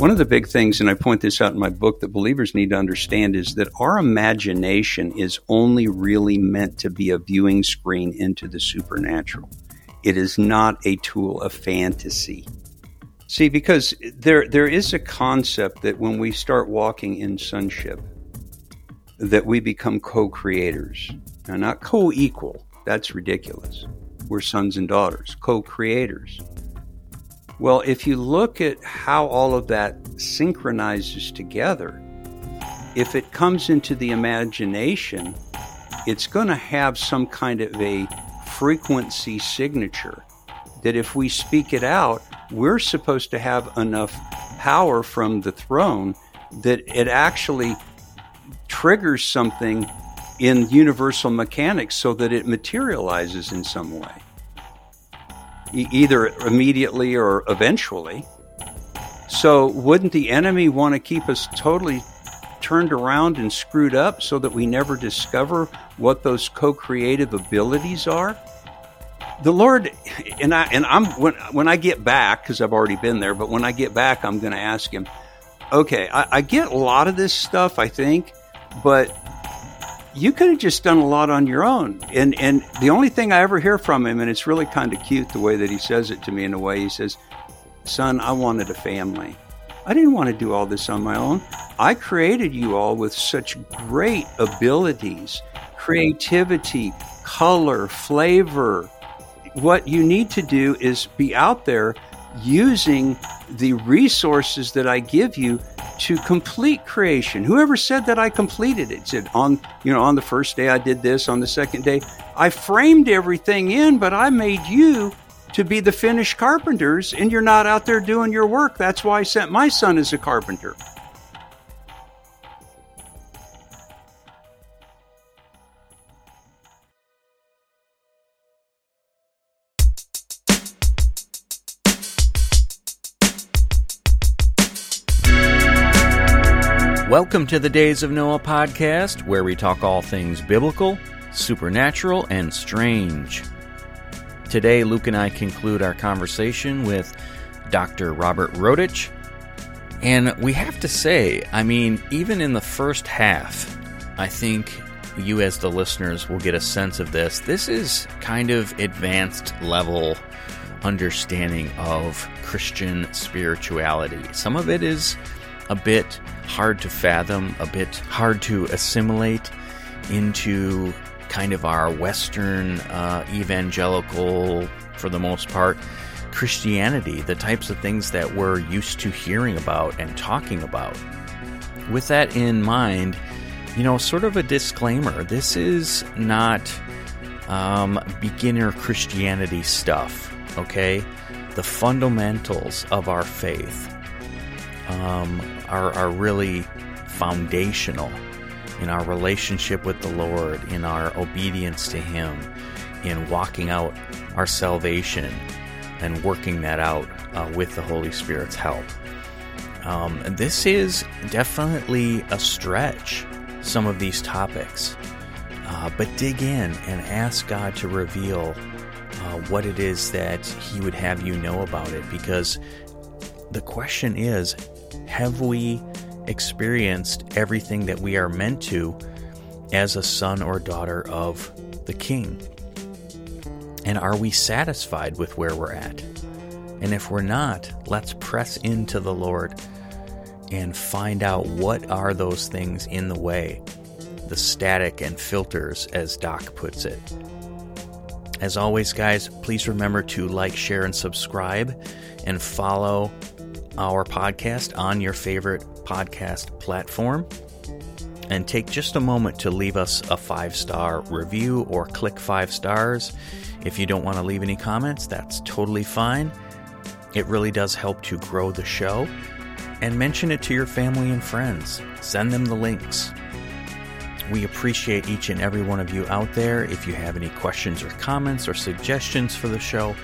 One of the big things, and I point this out in my book, that believers need to understand is that our imagination is only really meant to be a viewing screen into the supernatural. It is not a tool of fantasy. See, because there there is a concept that when we start walking in sonship, that we become co-creators. Now, not co-equal. That's ridiculous. We're sons and daughters, co-creators. Well, if you look at how all of that synchronizes together, if it comes into the imagination, it's going to have some kind of a frequency signature that if we speak it out, we're supposed to have enough power from the throne that it actually triggers something in universal mechanics so that it materializes in some way either immediately or eventually. So, wouldn't the enemy want to keep us totally turned around and screwed up so that we never discover what those co-creative abilities are? The Lord and I and I'm when when I get back because I've already been there, but when I get back, I'm going to ask him. Okay, I, I get a lot of this stuff, I think, but you could have just done a lot on your own. And and the only thing I ever hear from him, and it's really kind of cute the way that he says it to me in a way, he says, Son, I wanted a family. I didn't want to do all this on my own. I created you all with such great abilities, creativity, color, flavor. What you need to do is be out there using the resources that I give you to complete creation. Whoever said that I completed it said on you know on the first day I did this, on the second day I framed everything in, but I made you to be the finished carpenters and you're not out there doing your work. That's why I sent my son as a carpenter. Welcome to the Days of Noah podcast, where we talk all things biblical, supernatural, and strange. Today, Luke and I conclude our conversation with Dr. Robert Rodich. And we have to say, I mean, even in the first half, I think you, as the listeners, will get a sense of this. This is kind of advanced level understanding of Christian spirituality. Some of it is a bit hard to fathom, a bit hard to assimilate into kind of our Western uh, evangelical, for the most part, Christianity, the types of things that we're used to hearing about and talking about. With that in mind, you know, sort of a disclaimer this is not um, beginner Christianity stuff, okay? The fundamentals of our faith um, are, are really foundational in our relationship with the Lord, in our obedience to Him, in walking out our salvation and working that out uh, with the Holy Spirit's help. Um, this is definitely a stretch, some of these topics. Uh, but dig in and ask God to reveal uh, what it is that He would have you know about it because the question is have we experienced everything that we are meant to as a son or daughter of the King? And are we satisfied with where we're at? And if we're not, let's press into the Lord and find out what are those things in the way, the static and filters, as Doc puts it. As always, guys, please remember to like, share, and subscribe and follow our podcast on your favorite podcast platform. And take just a moment to leave us a five star review or click five stars. If you don't want to leave any comments, that's totally fine. It really does help to grow the show. And mention it to your family and friends. Send them the links. We appreciate each and every one of you out there. If you have any questions or comments or suggestions for the show,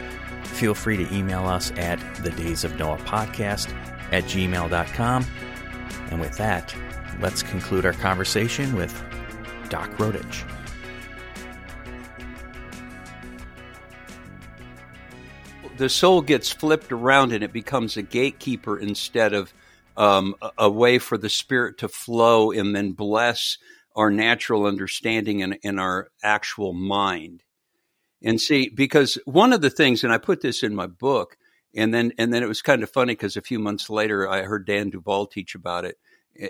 feel free to email us at the Days of Noah podcast at gmail.com. And with that, let's conclude our conversation with Doc Rodich. The soul gets flipped around and it becomes a gatekeeper instead of um, a, way for the spirit to flow and then bless our natural understanding and, and our actual mind. And see, because one of the things, and I put this in my book, and then and then it was kind of funny because a few months later I heard Dan Duval teach about it,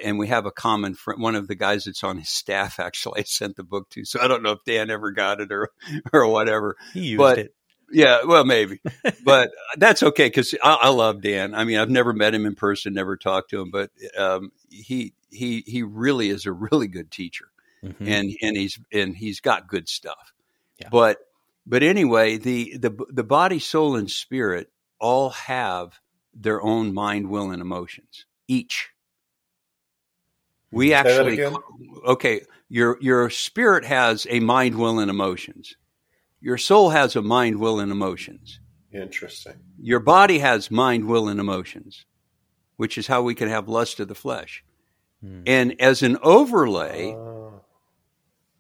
and we have a common friend. One of the guys that's on his staff actually I sent the book to, so I don't know if Dan ever got it or or whatever. He used but, it. Yeah, well, maybe, but that's okay because I, I, love Dan. I mean, I've never met him in person, never talked to him, but um, he he he really is a really good teacher, mm-hmm. and and he's and he's got good stuff. Yeah. But but anyway, the the the body, soul, and spirit all have their own mind, will, and emotions. Each. We actually okay. Your your spirit has a mind, will, and emotions your soul has a mind, will, and emotions. Interesting. Your body has mind, will, and emotions, which is how we can have lust of the flesh. Hmm. And as an overlay, uh.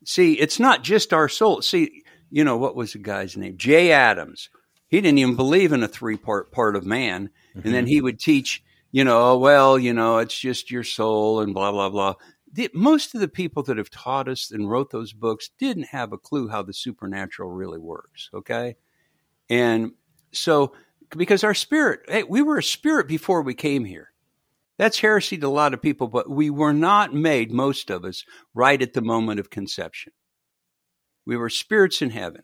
see, it's not just our soul. See, you know, what was the guy's name? Jay Adams. He didn't even believe in a three part part of man. Mm-hmm. And then mm-hmm. he would teach, you know, oh, well, you know, it's just your soul and blah, blah, blah the, most of the people that have taught us and wrote those books didn't have a clue how the supernatural really works. Okay. And so, because our spirit, hey, we were a spirit before we came here. That's heresy to a lot of people, but we were not made, most of us, right at the moment of conception. We were spirits in heaven.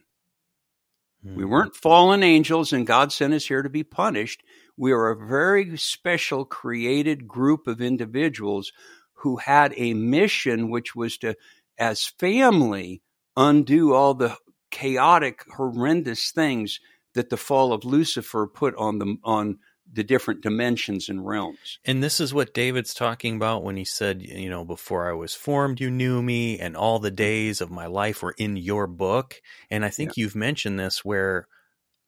Mm-hmm. We hmm. weren't fallen angels, and God sent us here to be punished. We are a very special, created group of individuals who had a mission, which was to, as family, undo all the chaotic, horrendous things that the fall of Lucifer put on the on the different dimensions and realms. And this is what David's talking about when he said, you know, before I was formed, you knew me, and all the days of my life were in your book. And I think yeah. you've mentioned this where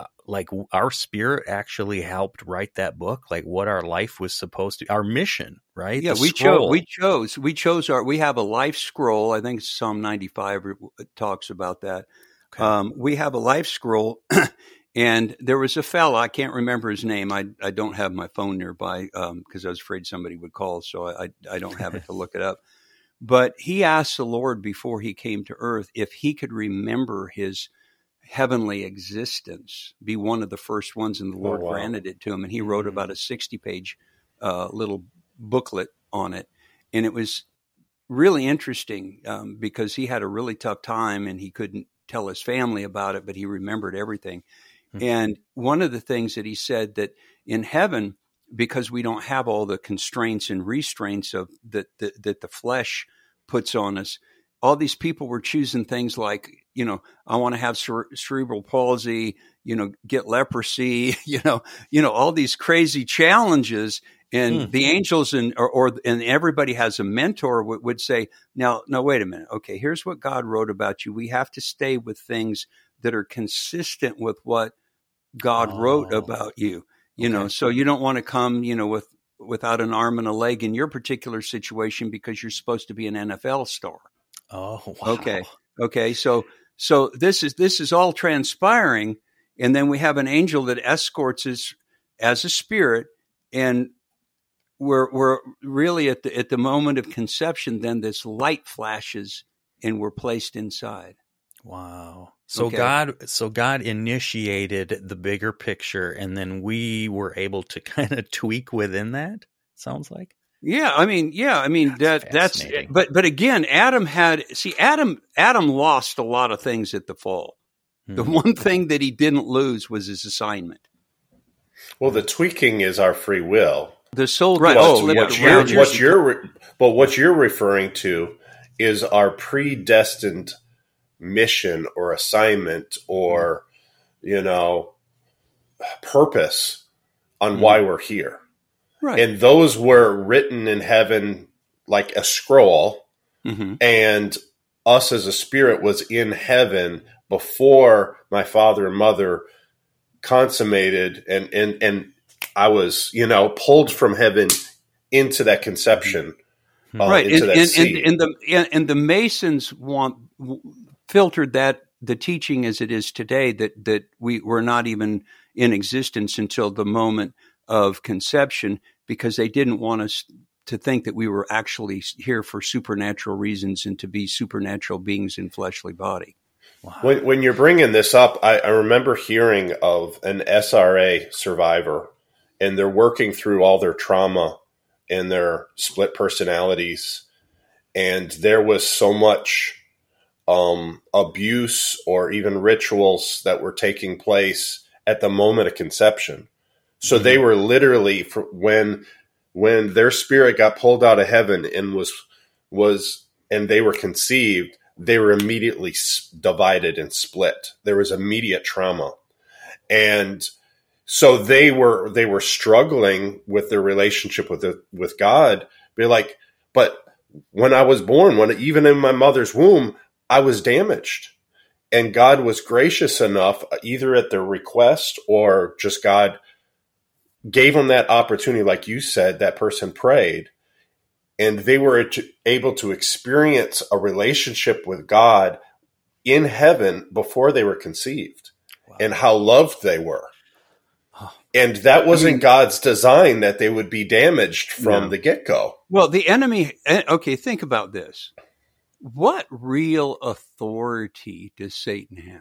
uh, like our spirit actually helped write that book like what our life was supposed to our mission right yeah the we chose we chose we chose our we have a life scroll i think psalm 95 talks about that okay. um, we have a life scroll and there was a fella i can't remember his name i, I don't have my phone nearby because um, i was afraid somebody would call so I, I don't have it to look it up but he asked the lord before he came to earth if he could remember his heavenly existence be one of the first ones, and the Lord oh, wow. granted it to him. And he wrote about mm-hmm. a 60 page uh, little booklet on it. And it was really interesting um, because he had a really tough time and he couldn't tell his family about it, but he remembered everything. Mm-hmm. And one of the things that he said that in heaven, because we don't have all the constraints and restraints of that, that, that the flesh puts on us, all these people were choosing things like, you know, I want to have cere- cerebral palsy, you know, get leprosy, you know, you know, all these crazy challenges. And mm. the angels and or, or, and everybody has a mentor would, would say, now, no, wait a minute. Okay, here's what God wrote about you. We have to stay with things that are consistent with what God oh. wrote about you. You okay. know, so you don't want to come, you know, with without an arm and a leg in your particular situation because you're supposed to be an NFL star. Oh, wow. Okay. Okay. So, so this is, this is all transpiring. And then we have an angel that escorts us as a spirit. And we're, we're really at the, at the moment of conception, then this light flashes and we're placed inside. Wow. So okay. God, so God initiated the bigger picture, and then we were able to kind of tweak within that. Sounds like. Yeah, I mean, yeah, I mean that's that that's but but again, Adam had see Adam Adam lost a lot of things at the fall. hmm The one thing that he didn't lose was his assignment. Well, the tweaking is our free will. The soul, right? Oh, what you're, what you're, but what you're referring to is our predestined mission or assignment or you know purpose on hmm why we're here. Right. And those were written in heaven like a scroll. Mm-hmm. And us as a spirit was in heaven before my father and mother consummated and and and I was, you know, pulled from heaven into that conception. Uh, right. and, and, and, and, the and the Masons want filtered that the teaching as it is today that that we were not even in existence until the moment of conception because they didn't want us to think that we were actually here for supernatural reasons and to be supernatural beings in fleshly body. Wow. When, when, you're bringing this up, I, I remember hearing of an SRA survivor, and they're working through all their trauma and their split personalities, and there was so much um, abuse or even rituals that were taking place at the moment of conception. So they mm-hmm. were literally when when their spirit got pulled out of heaven and was was and they were conceived, they were immediately divided and split. There was immediate trauma, and so they were they were struggling with their relationship with the, with God. Be like, but when I was born, when even in my mother's womb, I was damaged. And God was gracious enough, either at their request or just God gave them that opportunity, like you said, that person prayed, and they were able to experience a relationship with God in heaven before they were conceived wow. and how loved they were. And that wasn't I mean, God's design that they would be damaged from no. the get go. Well, the enemy, eh, okay, think about this. What real authority does Satan have?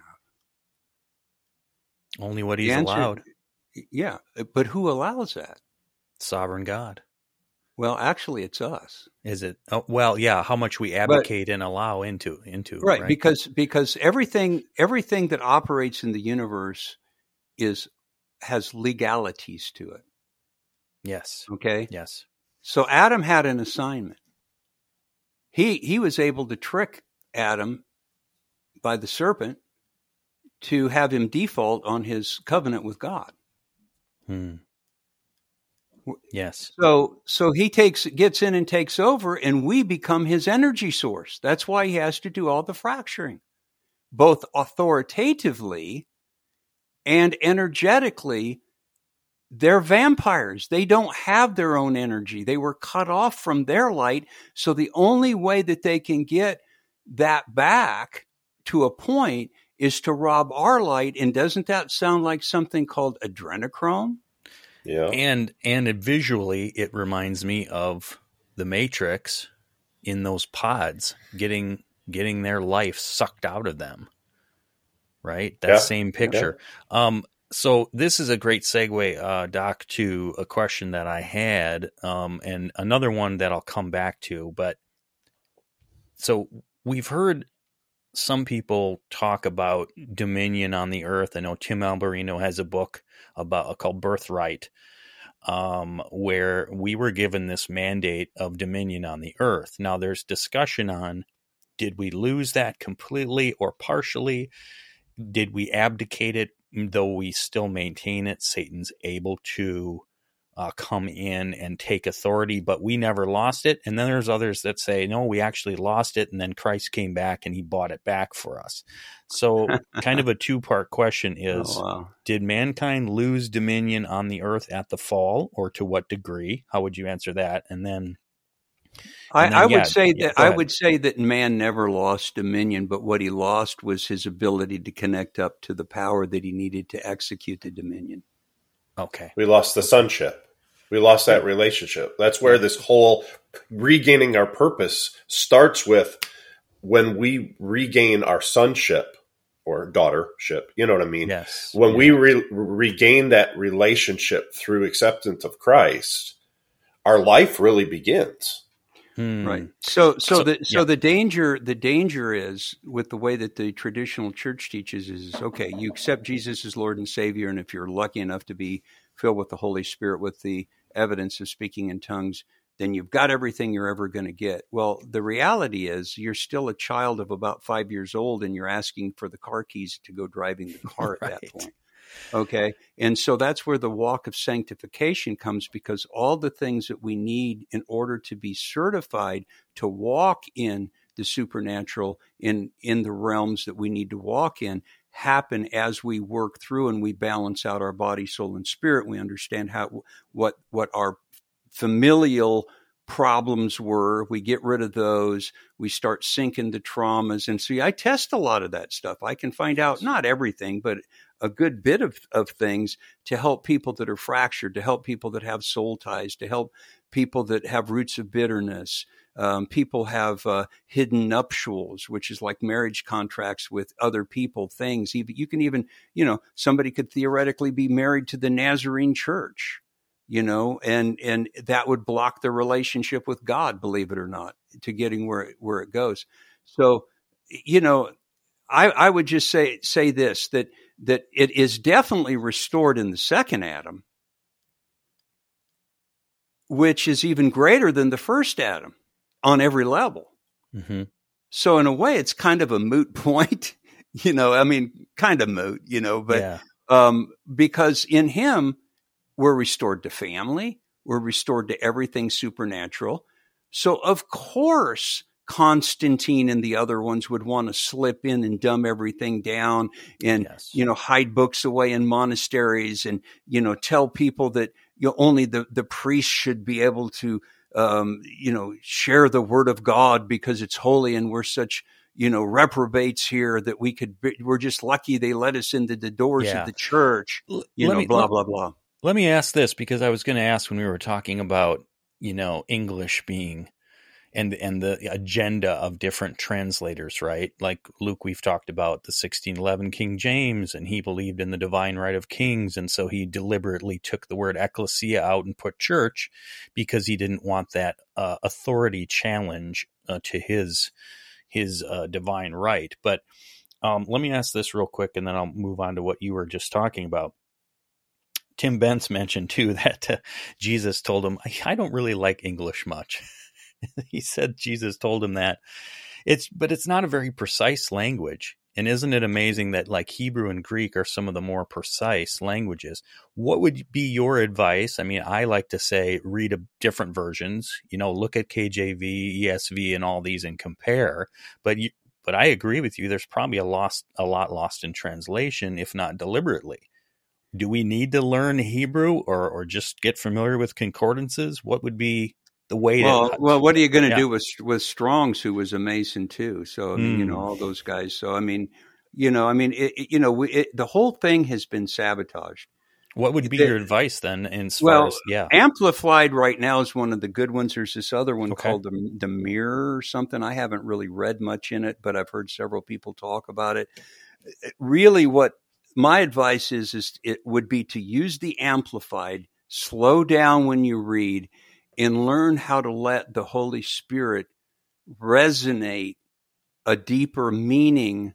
Only what he's answer, allowed. Yeah, uh, but who allows that? Sovereign God. Well, actually, it's us. Is it? Oh, well, yeah. How much we advocate but, and allow into into right, right because because everything everything that operates in the universe is has legalities to it. Yes. Okay. Yes. So Adam had an assignment he he was able to trick Adam by the serpent to have him default on his covenant with God. Hmm. Yes. So so he takes gets in and takes over and we become his energy source. That's why he has to do all the fracturing. Both authoritatively and energetically they're vampires. They don't have their own energy. They were cut off from their light. So the only way that they can get that back to a point is to rob our light. And doesn't that sound like something called adrenochrome? Yeah. And and it visually it reminds me of the Matrix in those pods getting getting their life sucked out of them. Right? That yeah. same picture. Yeah. Um so this is a great segue, uh, Doc, to a question that I had, um, and another one that I'll come back to. But so we've heard some people talk about dominion on the earth. I know Tim Alberino has a book about uh, called Birthright, um, where we were given this mandate of dominion on the earth. Now there's discussion on did we lose that completely or partially? Did we abdicate it though we still maintain it, Satan's able to uh, come in and take authority, but we never lost it. And then there's others that say, no, we actually lost it, and then Christ came back and he bought it back for us. So, kind of a two part question oh, is oh, wow. Did mankind lose dominion on the earth at the fall, or to what degree? How would you answer that? And then I, then, I, would say yeah, that I would say that man never lost dominion, but what he lost was his ability to connect up to the power that he needed to execute the dominion. Okay. We lost the sonship. We lost that relationship. That's where this whole regaining our purpose starts with when we regain our sonship or daughtership. You know what I mean? Yes. When yeah. we re- regain that relationship through acceptance of Christ, our life really begins. Hmm. Right. So, so, so the so yeah. the danger the danger is with the way that the traditional church teaches is okay. You accept Jesus as Lord and Savior, and if you're lucky enough to be filled with the Holy Spirit with the evidence of speaking in tongues, then you've got everything you're ever going to get. Well, the reality is you're still a child of about five years old, and you're asking for the car keys to go driving the car right. at that point. Okay. And so that's where the walk of sanctification comes because all the things that we need in order to be certified to walk in the supernatural in in the realms that we need to walk in happen as we work through and we balance out our body soul and spirit. We understand how what what our familial problems were. We get rid of those. We start sinking the traumas. And see i test a lot of that stuff. I can find out not everything but a good bit of, of things to help people that are fractured, to help people that have soul ties, to help people that have roots of bitterness. Um, people have uh, hidden nuptials, which is like marriage contracts with other people, things. Even, you can even, you know, somebody could theoretically be married to the Nazarene church, you know, and, and that would block the relationship with God, believe it or not, to getting where, where it goes. So, you know, I, I would just say, say this, that, that it is definitely restored in the second Adam, which is even greater than the first Adam on every level. Mm-hmm. So in a way, it's kind of a moot point, you know. I mean, kind of moot, you know, but yeah. um, because in Him we're restored to family, we're restored to everything supernatural. So of course, Constantine and the other ones would want to slip in and dumb everything down and yes. you know hide books away in monasteries and you know tell people that you know, only the the priests should be able to um, you know, share the word of God because it's holy and we're such, you know, reprobates here that we could, be, we're just lucky they let us into the doors yeah. of the church, you let know, me, blah, let, blah, blah. Let me ask this because I was going to ask when we were talking about, you know, English being and and the agenda of different translators, right? Like Luke, we've talked about the 1611 King James, and he believed in the divine right of kings, and so he deliberately took the word ecclesia out and put church because he didn't want that uh, authority challenge uh, to his his uh, divine right. But um, let me ask this real quick, and then I'll move on to what you were just talking about. Tim Bentz mentioned too that uh, Jesus told him, "I don't really like English much." he said Jesus told him that. It's but it's not a very precise language. And isn't it amazing that like Hebrew and Greek are some of the more precise languages? What would be your advice? I mean, I like to say read a, different versions, you know, look at KJV, ESV and all these and compare. But you, but I agree with you there's probably a lost a lot lost in translation if not deliberately. Do we need to learn Hebrew or or just get familiar with concordances? What would be the way well, well, what are you going to yeah. do with with Strong's, who was a Mason too? So I mean, mm. you know, all those guys. So I mean, you know, I mean, it, you know, it, the whole thing has been sabotaged. What would be the, your advice then? In well, as, yeah, Amplified right now is one of the good ones. There's this other one okay. called the, the Mirror or something. I haven't really read much in it, but I've heard several people talk about it. Really, what my advice is is it would be to use the Amplified. Slow down when you read and learn how to let the Holy Spirit resonate a deeper meaning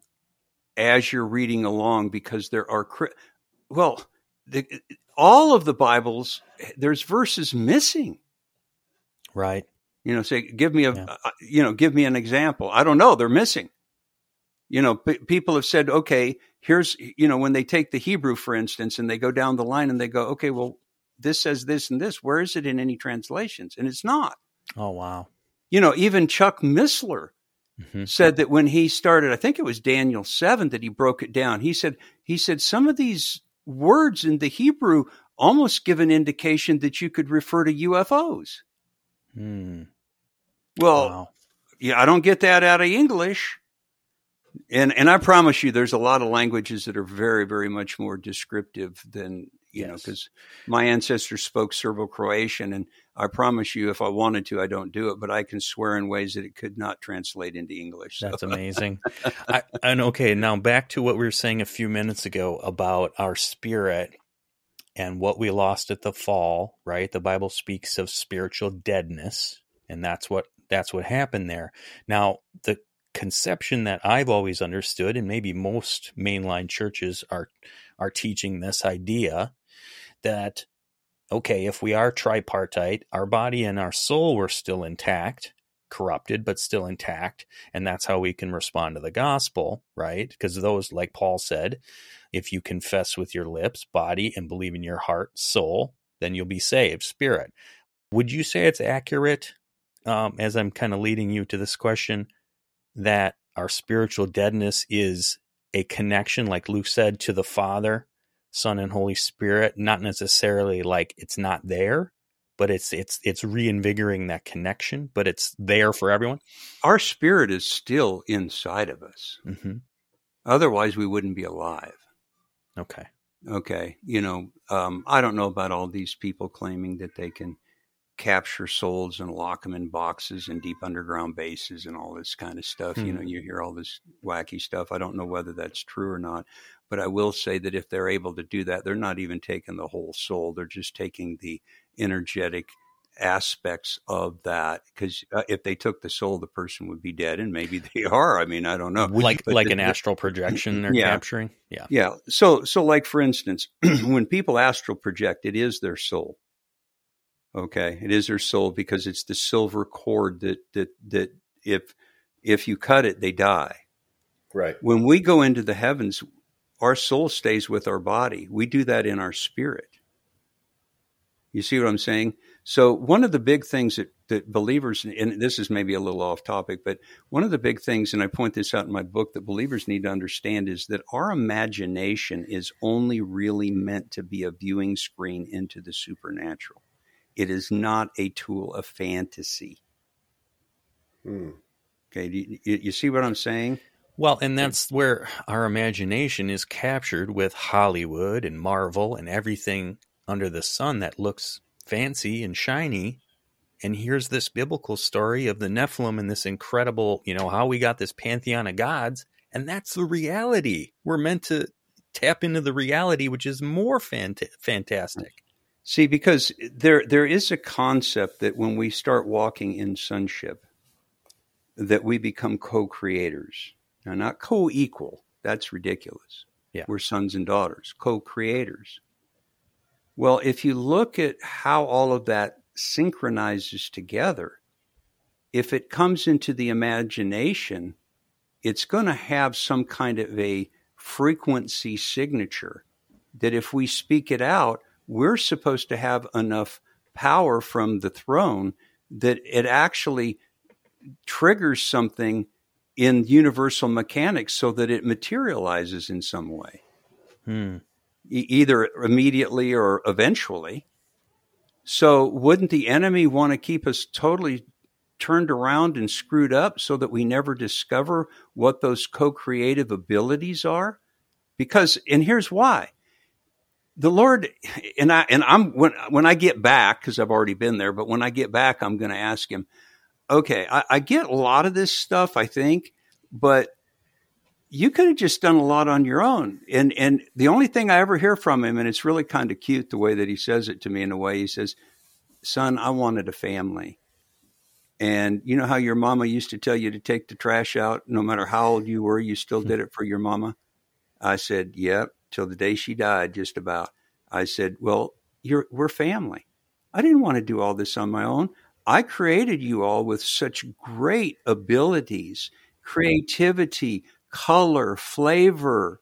as you're reading along because there are well the, all of the bibles there's verses missing. Right. You know say give me a yeah. uh, you know give me an example. I don't know they're missing. You know p- people have said okay here's you know when they take the hebrew for instance and they go down the line and they go okay well this says this and this. Where is it in any translations? And it's not. Oh, wow. You know, even Chuck Missler mm-hmm. said that when he started, I think it was Daniel 7 that he broke it down. He said, he said, some of these words in the Hebrew almost give an indication that you could refer to UFOs. Hmm. Well, wow. yeah, I don't get that out of English. And and I promise you, there's a lot of languages that are very, very much more descriptive than you yes. know, because my ancestors spoke Serbo-Croatian, and I promise you, if I wanted to, I don't do it, but I can swear in ways that it could not translate into English. So. That's amazing. I, and okay, now back to what we were saying a few minutes ago about our spirit and what we lost at the fall. Right, the Bible speaks of spiritual deadness, and that's what that's what happened there. Now, the conception that I've always understood, and maybe most mainline churches are are teaching this idea that okay, if we are tripartite, our body and our soul were still intact, corrupted, but still intact. And that's how we can respond to the gospel, right? Because those, like Paul said, if you confess with your lips, body, and believe in your heart, soul, then you'll be saved, spirit. Would you say it's accurate, um, as I'm kind of leading you to this question, that our spiritual deadness is a connection, like Luke said, to the Father, Son, and Holy Spirit. Not necessarily like it's not there, but it's it's it's reinvigorating that connection. But it's there for everyone. Our spirit is still inside of us. Mm-hmm. Otherwise, we wouldn't be alive. Okay. Okay. You know, um, I don't know about all these people claiming that they can capture souls and lock them in boxes and deep underground bases and all this kind of stuff. Hmm. You know, you hear all this wacky stuff. I don't know whether that's true or not, but I will say that if they're able to do that, they're not even taking the whole soul. They're just taking the energetic aspects of that because uh, if they took the soul the person would be dead and maybe they are i mean i don't know like but like the, an astral projection they're yeah, capturing yeah yeah so so like for instance when people astral project it is their soul Okay, it is their soul because it's the silver cord that that that if if you cut it, they die. Right. When we go into the heavens, our soul stays with our body. We do that in our spirit. You see what I'm saying? So one of the big things that, that believers, and this is maybe a little off topic, but one of the big things, and I point this out in my book, that believers need to understand is that our imagination is only really meant to be a viewing screen into the supernatural. It is not a tool of fantasy. Hmm. Okay, you, you see what I'm saying? Well, and that's where our imagination is captured with Hollywood and Marvel and everything under the sun that looks fancy and shiny. And here's this biblical story of the Nephilim and this incredible, you know, how we got this pantheon of gods. And that's the reality. We're meant to tap into the reality, which is more fant- fantastic. See, because there there is a concept that when we start walking in sonship, that we become co-creators. Now, not co-equal. That's ridiculous. Yeah. We're sons and daughters, co-creators. Well, if you look at how all of that synchronizes together, if it comes into the imagination, it's going to have some kind of a frequency signature that if we speak it out, we're supposed to have enough power from the throne that it actually triggers something in universal mechanics so that it materializes in some way, hmm. e- either immediately or eventually. So, wouldn't the enemy want to keep us totally turned around and screwed up so that we never discover what those co creative abilities are? Because, and here's why the Lord and I and I'm when when I get back because I've already been there, but when I get back, I'm going to ask him. Okay, I, I, get a lot of this stuff, I think, but you could have just done a lot on your own. And and the only thing I ever hear from him, and it's really kind of cute the way that he says it to me. In a way, he says, "Son, I wanted a family." And you know how your mama used to tell you to take the trash out, no matter how old you were, you still hmm. did it for your mama. I said, "Yep." Till the day she died, just about. I said, Well, you're, we're family. I didn't want to do all this on my own. I created you all with such great abilities, creativity, color, flavor.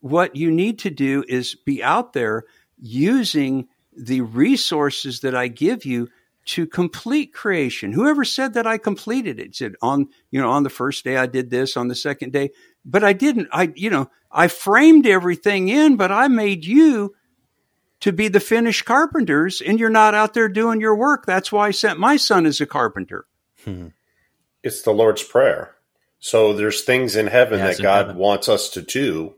What you need to do is be out there using the resources that I give you to complete creation. Whoever said that I completed it said on, you know, on the first day I did this, on the second day, but I didn't. I, you know, I framed everything in, but I made you to be the finished carpenters and you're not out there doing your work. That's why I sent my son as a carpenter. Hmm. It's the Lord's prayer. So there's things in heaven that God heaven. wants us to do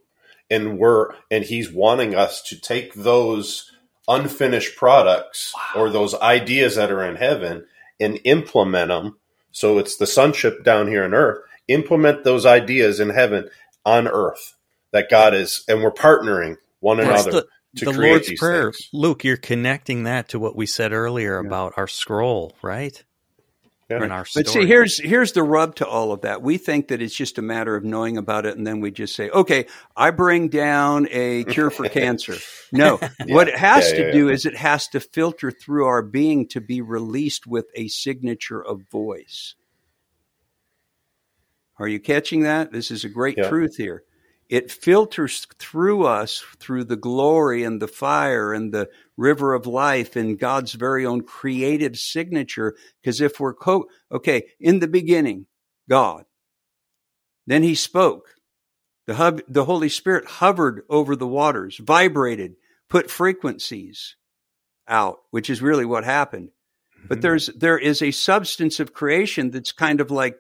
and we're and he's wanting us to take those unfinished products wow. or those ideas that are in heaven and implement them. So it's the sonship down here on earth. Implement those ideas in heaven on earth that God is, and we're partnering one That's another. The, the Lord's Prayer, things. Luke, you're connecting that to what we said earlier yeah. about our scroll, right? Yeah. In our. But see, here's here's the rub to all of that. We think that it's just a matter of knowing about it, and then we just say, "Okay, I bring down a cure for cancer." No, yeah. what it has to do is it has to filter through our being to be released with a signature of voice. Are you catching that? This is a great truth here it filters through us through the glory and the fire and the river of life and God's very own creative signature. Because if we're co- okay, in the beginning, God, then He spoke. The hub, the Holy Spirit hovered over the waters, vibrated, put frequencies out, which is really what happened. Mm-hmm. But there's there is a substance of creation that's kind of like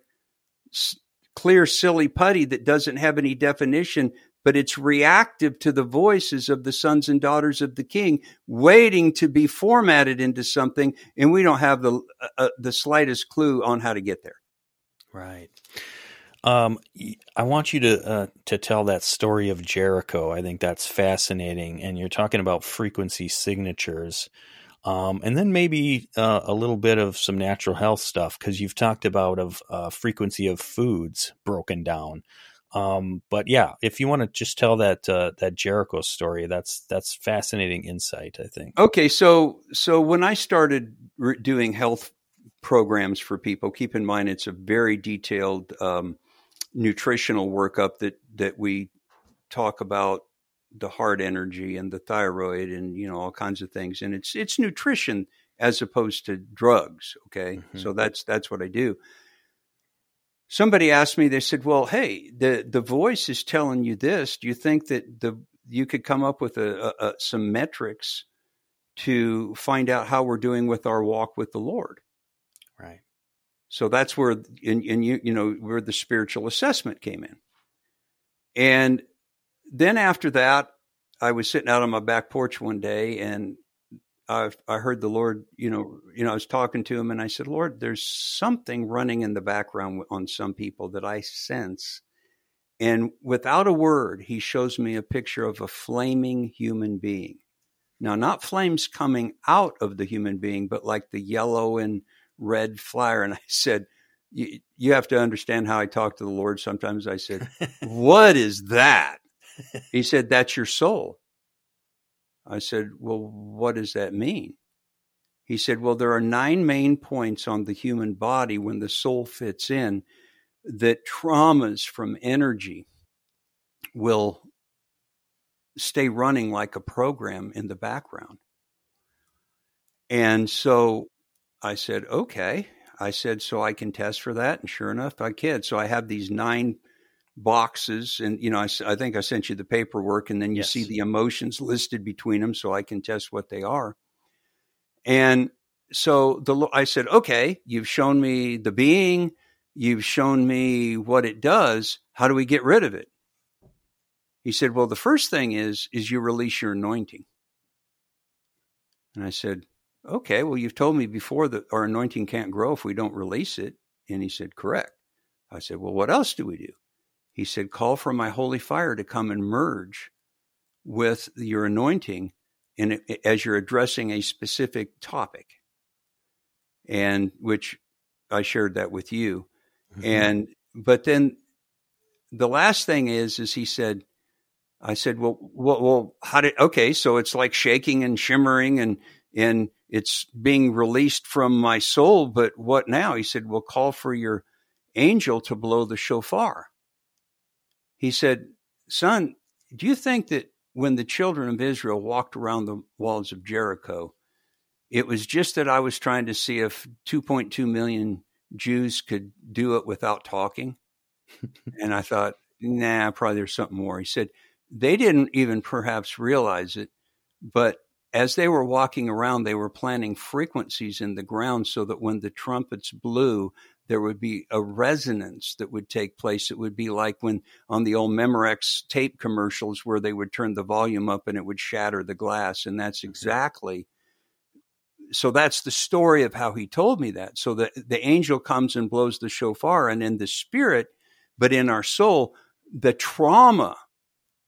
clear, silly putty that doesn't have any definition but it's reactive to the voices of the sons and daughters of the king waiting to be formatted into something and we don't have the uh, uh the slightest clue on how to get there right um, I want you to uh, to tell that story of Jericho. I think that's fascinating, and you're talking about frequency signatures. Um, and then maybe uh, a little bit of some natural health stuff because you've talked about of uh, frequency of foods broken down. Um, but yeah, if you want to just tell that uh, that Jericho story, that's that's fascinating insight. I think. Okay, so so when I started re- doing health programs for people, keep in mind it's a very detailed um, nutritional workup that that we talk about the heart energy and the thyroid and you know all kinds of things. And it's it's nutrition as opposed to drugs okay? Mm-hmm. so that's that's what i do. Somebody asked me they said well hey the the voice is telling you this. Do you think that the you could come up with a, a, a some metrics to find out how we're doing with our walk with the lord? Right. So that's where in, in you you know where the spiritual assessment came in. And then after that, I was sitting out on my back porch one day and I, I heard the Lord, you know, you know, I was talking to him and I said, Lord, there's something running in the background on some people that I sense. And without a word, he shows me a picture of a flaming human being. Now, not flames coming out of the human being, but like the yellow and red fire. And I said, you, you have to understand how I talk to the Lord. Sometimes I said, What is that? he said, That's your soul. I said, Well, what does that mean? He said, Well, there are nine main points on the human body when the soul fits in that traumas from energy will stay running like a program in the background. And so I said, Okay. I said, So I can test for that. And sure enough, I can. So I have these nine boxes and you know I, I, think i sent you the paperwork and then you yes. see the emotions listed between them so i can test what they are. And so the i said okay you've shown me the being you've shown me what it does how do we get rid of it? He said well the first thing is is you release your anointing. And i said okay well you've told me before that our anointing can't grow if we don't release it. And he said correct. I said well what else do we do he said, Call for my holy fire to come and merge with your anointing in, as you're addressing a specific topic. And which I shared that with you. Mm-hmm. And, but then the last thing is, is he said, I said, well, well, well, how did, okay, so it's like shaking and shimmering and, and it's being released from my soul, but what now? He said, well, call for your angel to blow the shofar he said, Son, do you think that when the children of Israel walked around the walls of Jericho, it was just that I was trying to see if 2.2 million Jews could do it without talking? and I thought, nah, probably there's something more. He said, they didn't even perhaps realize it, but as they were walking around, they were planting frequencies in the ground so that when the trumpets blew, there would be a resonance that would take place. It would be like when on the old Memorex tape commercials where they would turn the volume up and it would shatter the glass. And that's mm-hmm. exactly so that's the story of how he told me that. So the, the angel comes and blows the shofar, and in the spirit, but in our soul, the trauma,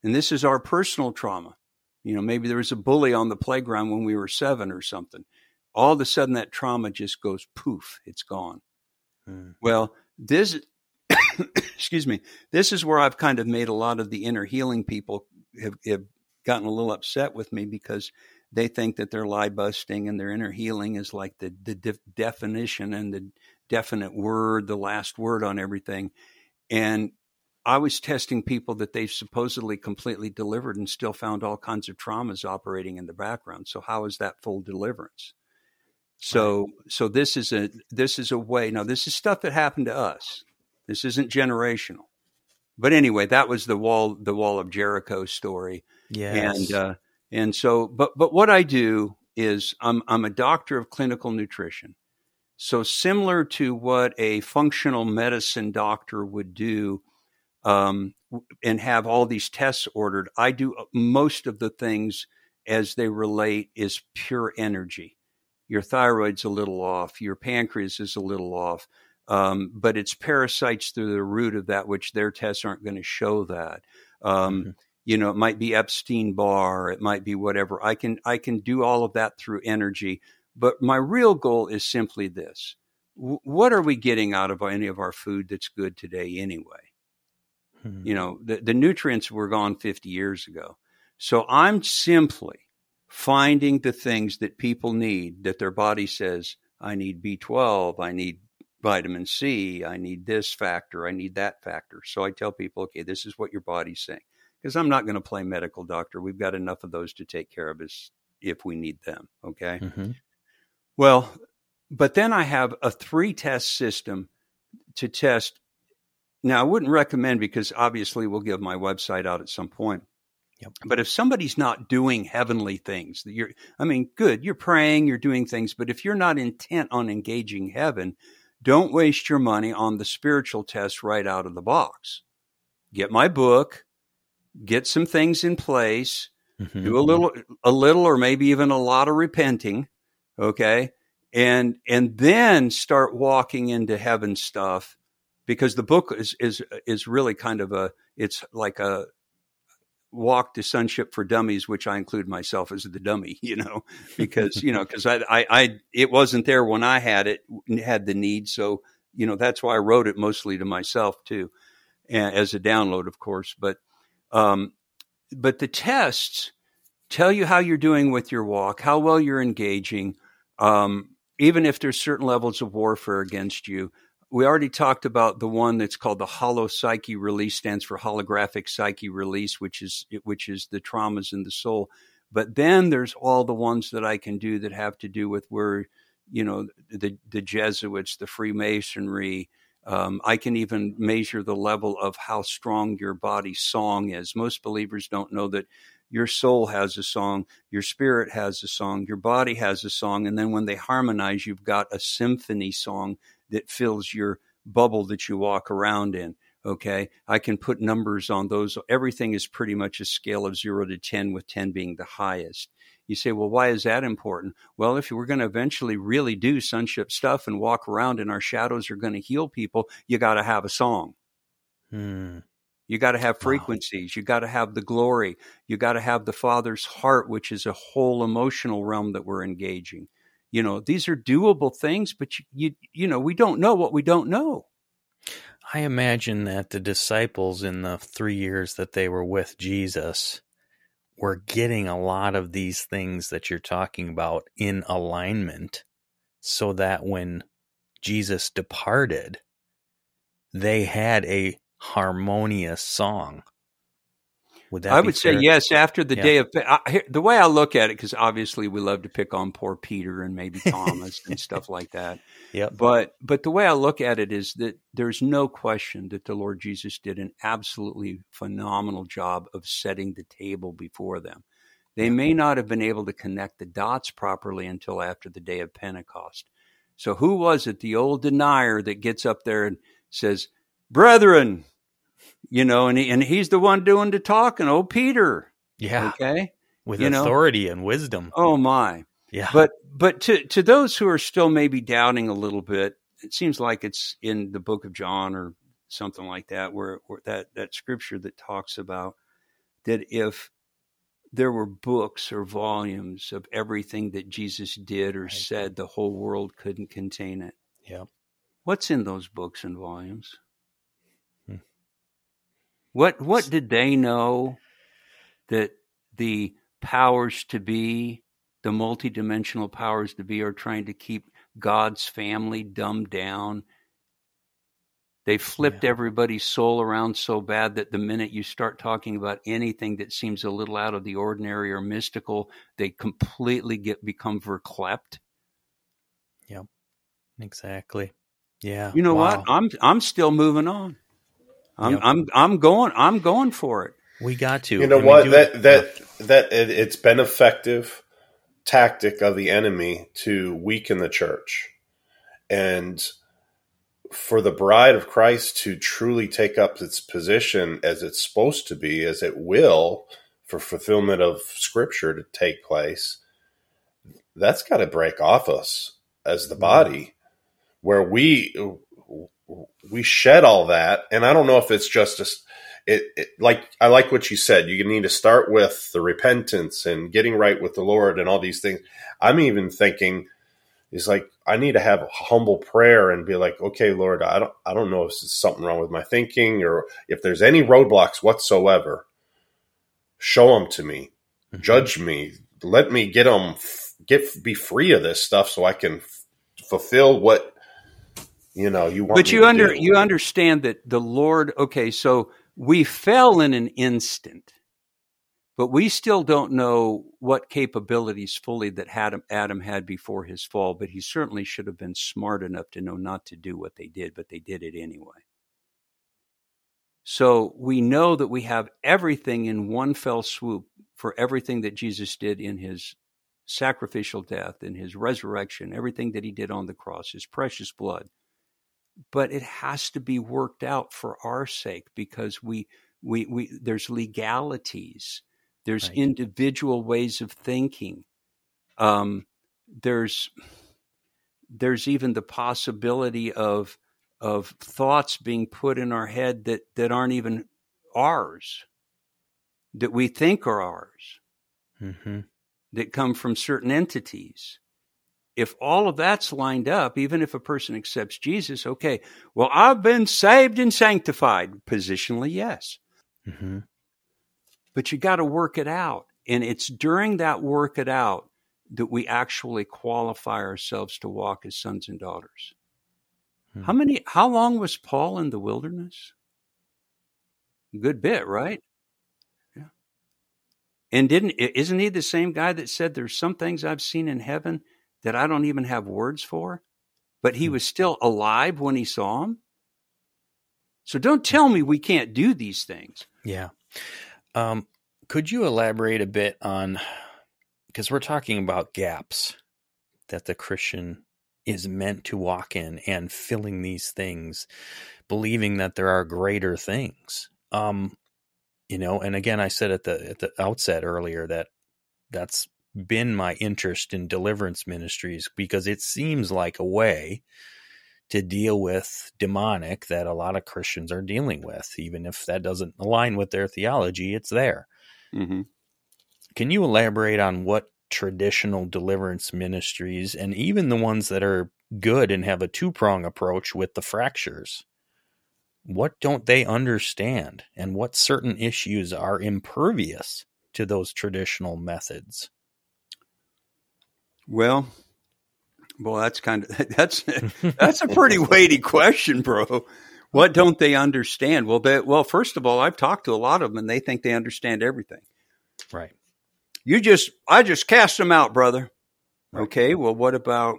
and this is our personal trauma. You know, maybe there was a bully on the playground when we were seven or something. All of a sudden, that trauma just goes poof, it's gone. Mm. Well, this, excuse me, this is where I've kind of made a lot of the inner healing people have, have gotten a little upset with me because they think that their lie busting and their inner healing is like the, the de- definition and the definite word, the last word on everything. And I was testing people that they've supposedly completely delivered and still found all kinds of traumas operating in the background. So how is that full deliverance? So so this is a this is a way. Now this is stuff that happened to us. This isn't generational. But anyway, that was the wall the wall of Jericho story. Yes. And uh, and so but but what I do is I'm I'm a doctor of clinical nutrition. So similar to what a functional medicine doctor would do, um, and have all these tests ordered. I do uh, most of the things as they relate is pure energy. Your thyroid's a little off, your pancreas is a little off, um, but it's parasites through the root of that, which their tests aren't going to show that. Um, mm-hmm. You know, it might be Epstein Barr, it might be whatever. I can I can do all of that through energy, but my real goal is simply this: w- what are we getting out of any of our food that's good today anyway? Hmm. You know, the, the nutrients were gone 50 years ago. So I'm simply finding the things that people need that their body says, I need B12, I need vitamin C, I need this factor, I need that factor. So I tell people, okay, this is what your body's saying. Because I'm not going to play medical doctor. We've got enough of those to take care of us if we need them. Okay. Mm-hmm. Well, but then I have a three test system to test now, I wouldn't recommend because obviously we'll give my website out at some point. Yep. But if somebody's not doing heavenly things, you're, I mean, good, you're praying, you're doing things, but if you're not intent on engaging heaven, don't waste your money on the spiritual test right out of the box. Get my book, get some things in place, mm-hmm. do a little, a little, or maybe even a lot of repenting. Okay. And, and then start walking into heaven stuff because the book is is is really kind of a it's like a walk to sonship for dummies which i include myself as the dummy you know because you know because I, I i it wasn't there when i had it had the need. So you know that's why i wrote it mostly to myself too as a download of course. But um but the tests tell you how you're doing with your walk how well you're engaging um even if there's certain levels of warfare against you we already talked about the one that's called the hollow psyche release stands for holographic psyche release which is which is the traumas in the soul. But then there's all the ones that i can do that have to do with where you know the the jesuits the freemasonry um, i can even measure the level of how strong your body's song is. Most believers don't know that your soul has a song, your spirit has a song, your body has a song, and then when they harmonize, you've got a symphony song that fills your bubble that you walk around in. Okay. I can put numbers on those. Everything is pretty much a scale of zero to 10, with 10 being the highest. You say, well, why is that important? Well, if we're going to eventually really do sonship stuff and walk around and our shadows are going to heal people, you got to have a song. Hmm. You got to have frequencies. Wow. You got to have the glory. You got to have the Father's heart, which is a whole emotional realm that we're engaging. You know, these are doable things, but you, you, you know, we don't know what we don't know. I imagine that the disciples in the three years that they were with Jesus were getting a lot of these things that you're talking about in alignment so that when Jesus departed, they had a harmonious song would that I would fair? say yes. After the yeah. day of I, the way I look at it, because obviously we love to pick on poor Peter and maybe Thomas and stuff like that. Yeah. But but the way I look at it is that there's no question that the Lord Jesus did an absolutely phenomenal job of setting the table before them. They may not have been able to connect the dots properly until after the day of Pentecost. So who was it, the old denier that gets up there and says, "Brethren, you know, and he, and he's the one doing the talking. Oh, Peter. Yeah. Okay. With you authority know? and wisdom. Oh my. Yeah. But but to to those who are still maybe doubting a little bit, it seems like it's in the book of John or something like that, where, where that that scripture that talks about that if there were books or volumes of everything that Jesus did or right. said, the whole world couldn't contain it. Yeah. What's in those books and volumes? What what did they know that the powers to be, the multidimensional powers to be, are trying to keep God's family dumbed down? They flipped yeah. everybody's soul around so bad that the minute you start talking about anything that seems a little out of the ordinary or mystical, they completely get become verklempt. Yep. Exactly. Yeah. You know wow. what? I'm I'm still moving on. I'm yep. I'm I'm going I'm going for it. We got to. You know what? That that that it, it's been effective tactic of the enemy to weaken the church. And for the bride of Christ to truly take up its position as it's supposed to be, as it will, for fulfillment of Scripture to take place, that's got to break off us as the mm-hmm. body, where we we shed all that. And I don't know if it's just a, it, it, like I like what you said. You need to start with the repentance and getting right with the Lord and all these things. I'm even thinking is like I need to have a humble prayer and be like, okay, Lord, I don't I don't know if there's something wrong with my thinking or if there's any roadblocks whatsoever. Show them to me, mm-hmm. judge me, let me get them get be free of this stuff so I can f- fulfill what you know you want. But you under you understand that the Lord. Okay, so we fell in an instant but we still don't know what capabilities fully that Adam had before his fall, but he certainly should have been smart enough to know not to do what they did, but they did it anyway. So we know that we have everything in one fell swoop for everything that Jesus did in his sacrificial death, in his resurrection, everything that he did on the cross, his precious blood. But it has to be worked out for our sake because we we, we there's legalities there's right. individual ways of thinking. Um, there's there's even the possibility of of thoughts being put in our head that that aren't even ours, that we think are ours, mm-hmm. that come from certain entities. If all of that's lined up, even if a person accepts Jesus, okay, well, I've been saved and sanctified. Positionally, yes. Mm-hmm but you got to work it out. And it's during that work it out that we actually qualify ourselves to walk as sons and daughters. Hmm. How many, how long was Paul in the wilderness? A good bit, right? Yeah. And didn't, isn't he the same guy that said there's some things I've seen in heaven that I don't even have words for? But he hmm. was still alive when he saw him. So don't tell me we can't do these things. Yeah. Um, could you elaborate a bit on because we're talking about gaps that the Christian is meant to walk in and filling these things, believing that there are greater things. Um, you know, and again, I said at the at the outset earlier that that's been my interest in deliverance ministries because it seems like a way to deal with demonic that a lot of Christians are dealing with. Even if that doesn't align with their theology, it's there. Mm-hmm. Can you elaborate on what traditional deliverance ministries and even the ones that are good and have a two prong approach with the fractures? What don't they understand, and what certain issues are impervious to those traditional methods? Well, well, that's kind of that's that's a pretty weighty question, bro. What don't they understand? Well, they, well, first of all, I've talked to a lot of them, and they think they understand everything. Right. You just, I just cast them out, brother. Right. Okay. Well, what about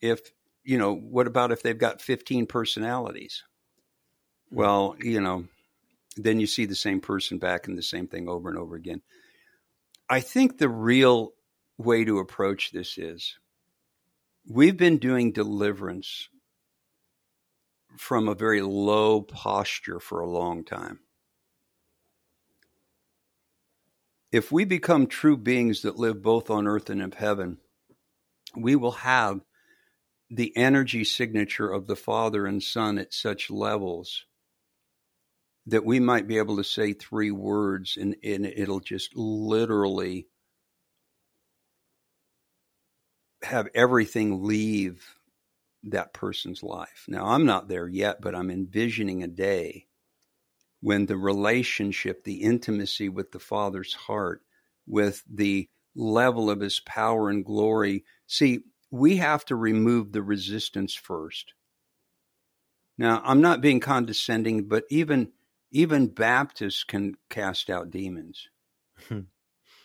if you know? What about if they've got fifteen personalities? Hmm. Well, you know, then you see the same person back and the same thing over and over again. I think the real way to approach this is We've been doing deliverance from a very low posture for a long time. If we become true beings that live both on earth and in heaven, we will have the energy signature of the Father and Son at such levels that we might be able to say three words and, and it'll just literally have everything leave that person's life. Now, I'm not there yet, but I'm envisioning a day when the relationship, the intimacy with the Father's heart, with the level of his power and glory. See, we have to remove the resistance first. Now, I'm not being condescending, but even even Baptists can cast out demons. Hmm.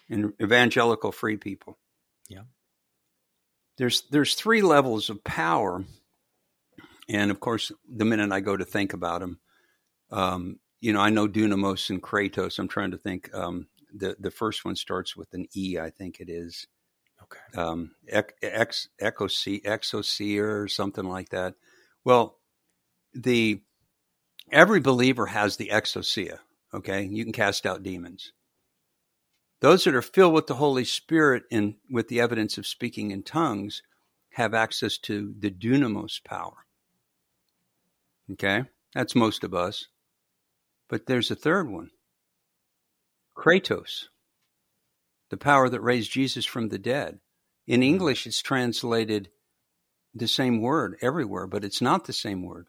and evangelical free people. There's there's three levels of power, and of course, the minute I go to think about them, um, you know, I know Dunamos and Kratos. I'm trying to think. Um, the the first one starts with an E, I think it is. Okay. Um, ex, ex, exoseer or something like that. Well, the every believer has the exousia. Okay, you can cast out demons. Those that are filled with the Holy Spirit and with the evidence of speaking in tongues have access to the dunamis power. Okay, that's most of us. But there's a third one Kratos, the power that raised Jesus from the dead. In hmm. English, it's translated the same word everywhere, but it's not the same word.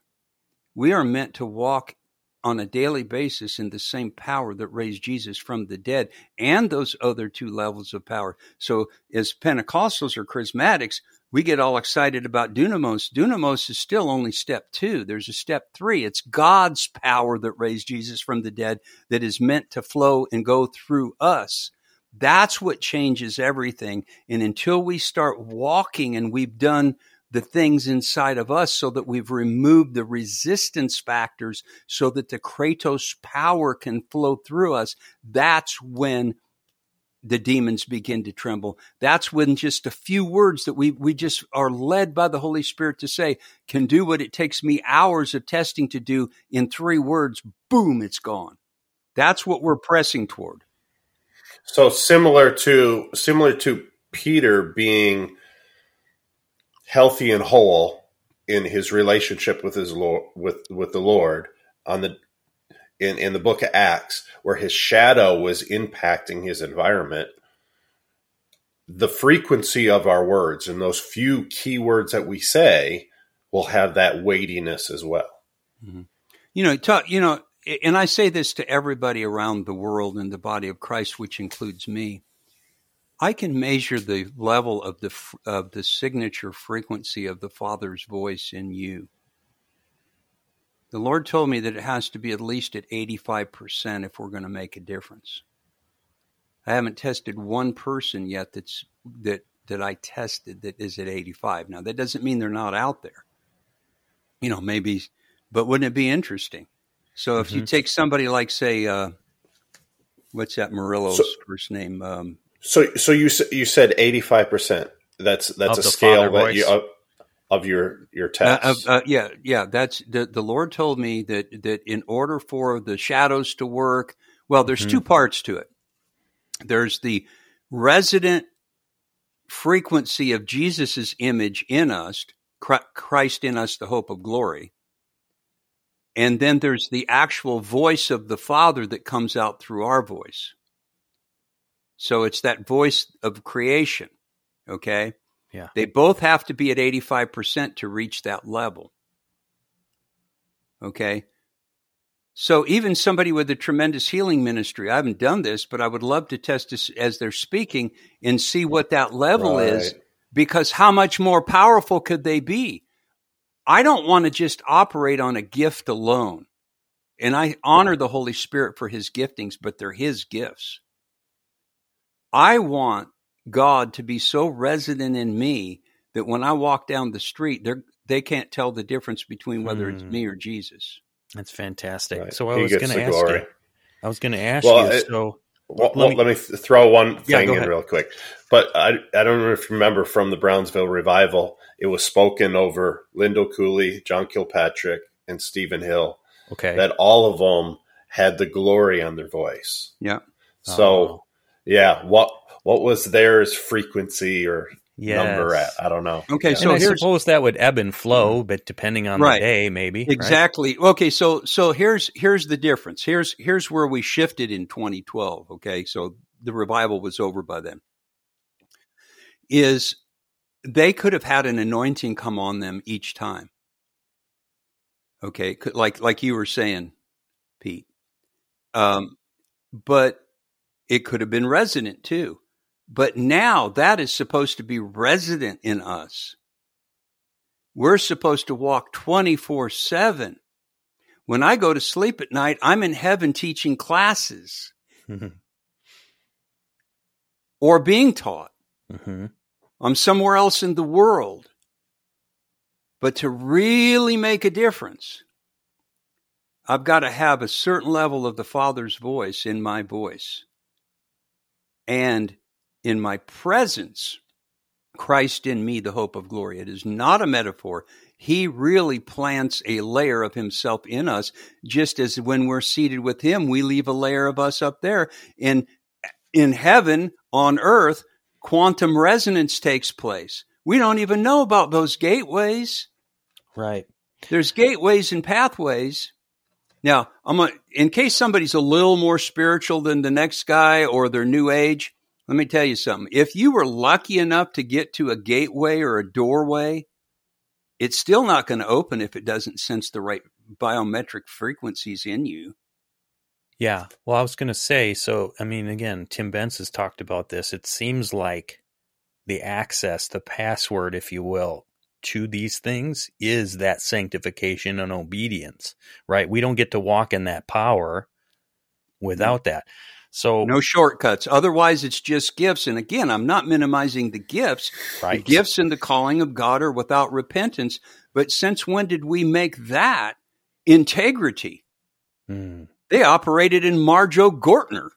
We are meant to walk on a daily basis in the same power that raised Jesus from the dead and those other two levels of power. So, as Pentecostals or charismatics, we get all excited about dunamos. Dunamos is still only step two. There's a step three. It's God's power that raised Jesus from the dead that is meant to flow and go through us. That's what changes everything. And until we start walking and we've done the things inside of us so that we've removed the resistance factors so that the Kratos power can flow through us, that's when the demons begin to tremble. That's when just a few words that we, we just are led by the Holy Spirit to say can do what it takes me hours of testing to do in three words. Boom, it's gone. That's what we're pressing toward. So similar to similar to Peter being healthy and whole in his relationship with his Lord with with the Lord on the in, in the book of Acts, where his shadow was impacting his environment, the frequency of our words and those few key words that we say will have that weightiness as well. Mm-hmm. You know, talk, you know, and I say this to everybody around the world in the body of Christ, which includes me. I can measure the level of the of the signature frequency of the Father's voice in you. The Lord told me that it has to be at least at 85% if we're going to make a difference. I haven't tested one person yet that's that that I tested that is at 85. Now that doesn't mean they're not out there. You know, maybe but wouldn't it be interesting? So if mm-hmm. you take somebody like say uh, what's that Murillo's so, first name um, so so you you said 85%. That's that's a scale that you of your your text. Uh, uh, yeah, yeah. That's the the Lord told me that that in order for the shadows to work, well, there's mm-hmm. two parts to it. There's the resident frequency of Jesus's image in us, Christ in us, the hope of glory. And then there's the actual voice of the Father that comes out through our voice. So it's that voice of creation. Okay. Yeah. They both have to be at 85% to reach that level. Okay. So even somebody with a tremendous healing ministry, I haven't done this, but I would love to test this as they're speaking and see what that level right. is because how much more powerful could they be? I don't want to just operate on a gift alone. And I honor the Holy Spirit for his giftings, but they're his gifts. I want God to be so resident in me that when I walk down the street, they they can't tell the difference between whether mm. it's me or Jesus. That's fantastic. Right. So I he was going to ask glory. you. I was going to ask well, you. It, so well, let, me, let, me, throw one thing yeah, in real quick. But I I don't know if you remember from the Brownsville revival, it was spoken over Lindell Cooley, John Kilpatrick, and Stephen Hill. Okay, that all of them had the glory on their voice. Yeah. So, oh. Yeah, what what was theirs frequency or yes. number at? I don't know. Okay, yeah. so I suppose that would ebb and flow, but depending on right. the day, maybe exactly. Right? Okay, so so here's here's the difference. Here's here's where we shifted in 2012. Okay, so the revival was over by then. Is they could have had an anointing come on them each time. Okay, like like you were saying, Pete. Um, but it could have been resident too. But now that is supposed to be resident in us. We're supposed to walk 24 7. When I go to sleep at night, I'm in heaven teaching classes or being taught. Mm-hmm. I'm somewhere else in the world. But to really make a difference, I've got to have a certain level of the Father's voice in my voice. And in my presence, Christ in me, the hope of glory. It is not a metaphor. He really plants a layer of himself in us, just as when we're seated with him, we leave a layer of us up there. In, in heaven, on earth, quantum resonance takes place. We don't even know about those gateways. Right. There's gateways and pathways. Now, I'm a, in case somebody's a little more spiritual than the next guy or their new age, let me tell you something. If you were lucky enough to get to a gateway or a doorway, it's still not going to open if it doesn't sense the right biometric frequencies in you. Yeah. Well, I was going to say, so, I mean, again, Tim Benz has talked about this. It seems like the access, the password, if you will, to these things is that sanctification and obedience, right? We don't get to walk in that power without that. So no shortcuts. Otherwise, it's just gifts. And again, I'm not minimizing the gifts. Right. The gifts and the calling of God are without repentance. But since when did we make that integrity? Mm. They operated in Marjoe Gortner.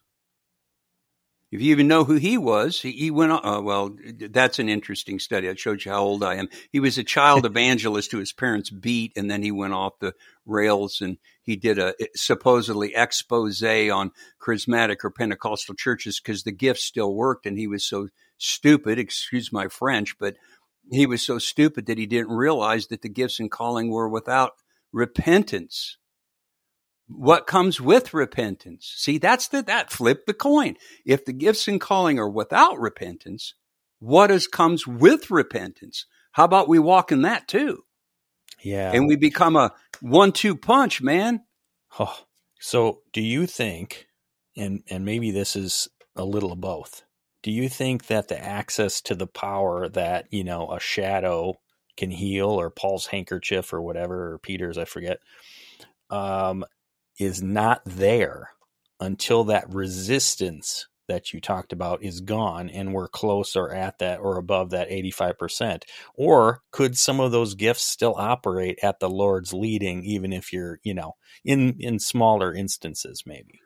If you even know who he was, he, he went on. Uh, well, that's an interesting study. I showed you how old I am. He was a child evangelist who his parents beat, and then he went off the rails and he did a supposedly expose on charismatic or Pentecostal churches because the gifts still worked, and he was so stupid. Excuse my French, but he was so stupid that he didn't realize that the gifts and calling were without repentance what comes with repentance. See, that's the, that flip the coin. If the gifts and calling are without repentance, what is comes with repentance? How about we walk in that too? Yeah. And we become a one two punch, man. Oh, so do you think, and, and maybe this is a little of both, do you think that the access to the power that, you know, a shadow can heal or Paul's handkerchief or whatever, or Peter's, I forget, um, is not there until that resistance that you talked about is gone and we're close or at that or above that 85% or could some of those gifts still operate at the lord's leading even if you're you know in in smaller instances maybe?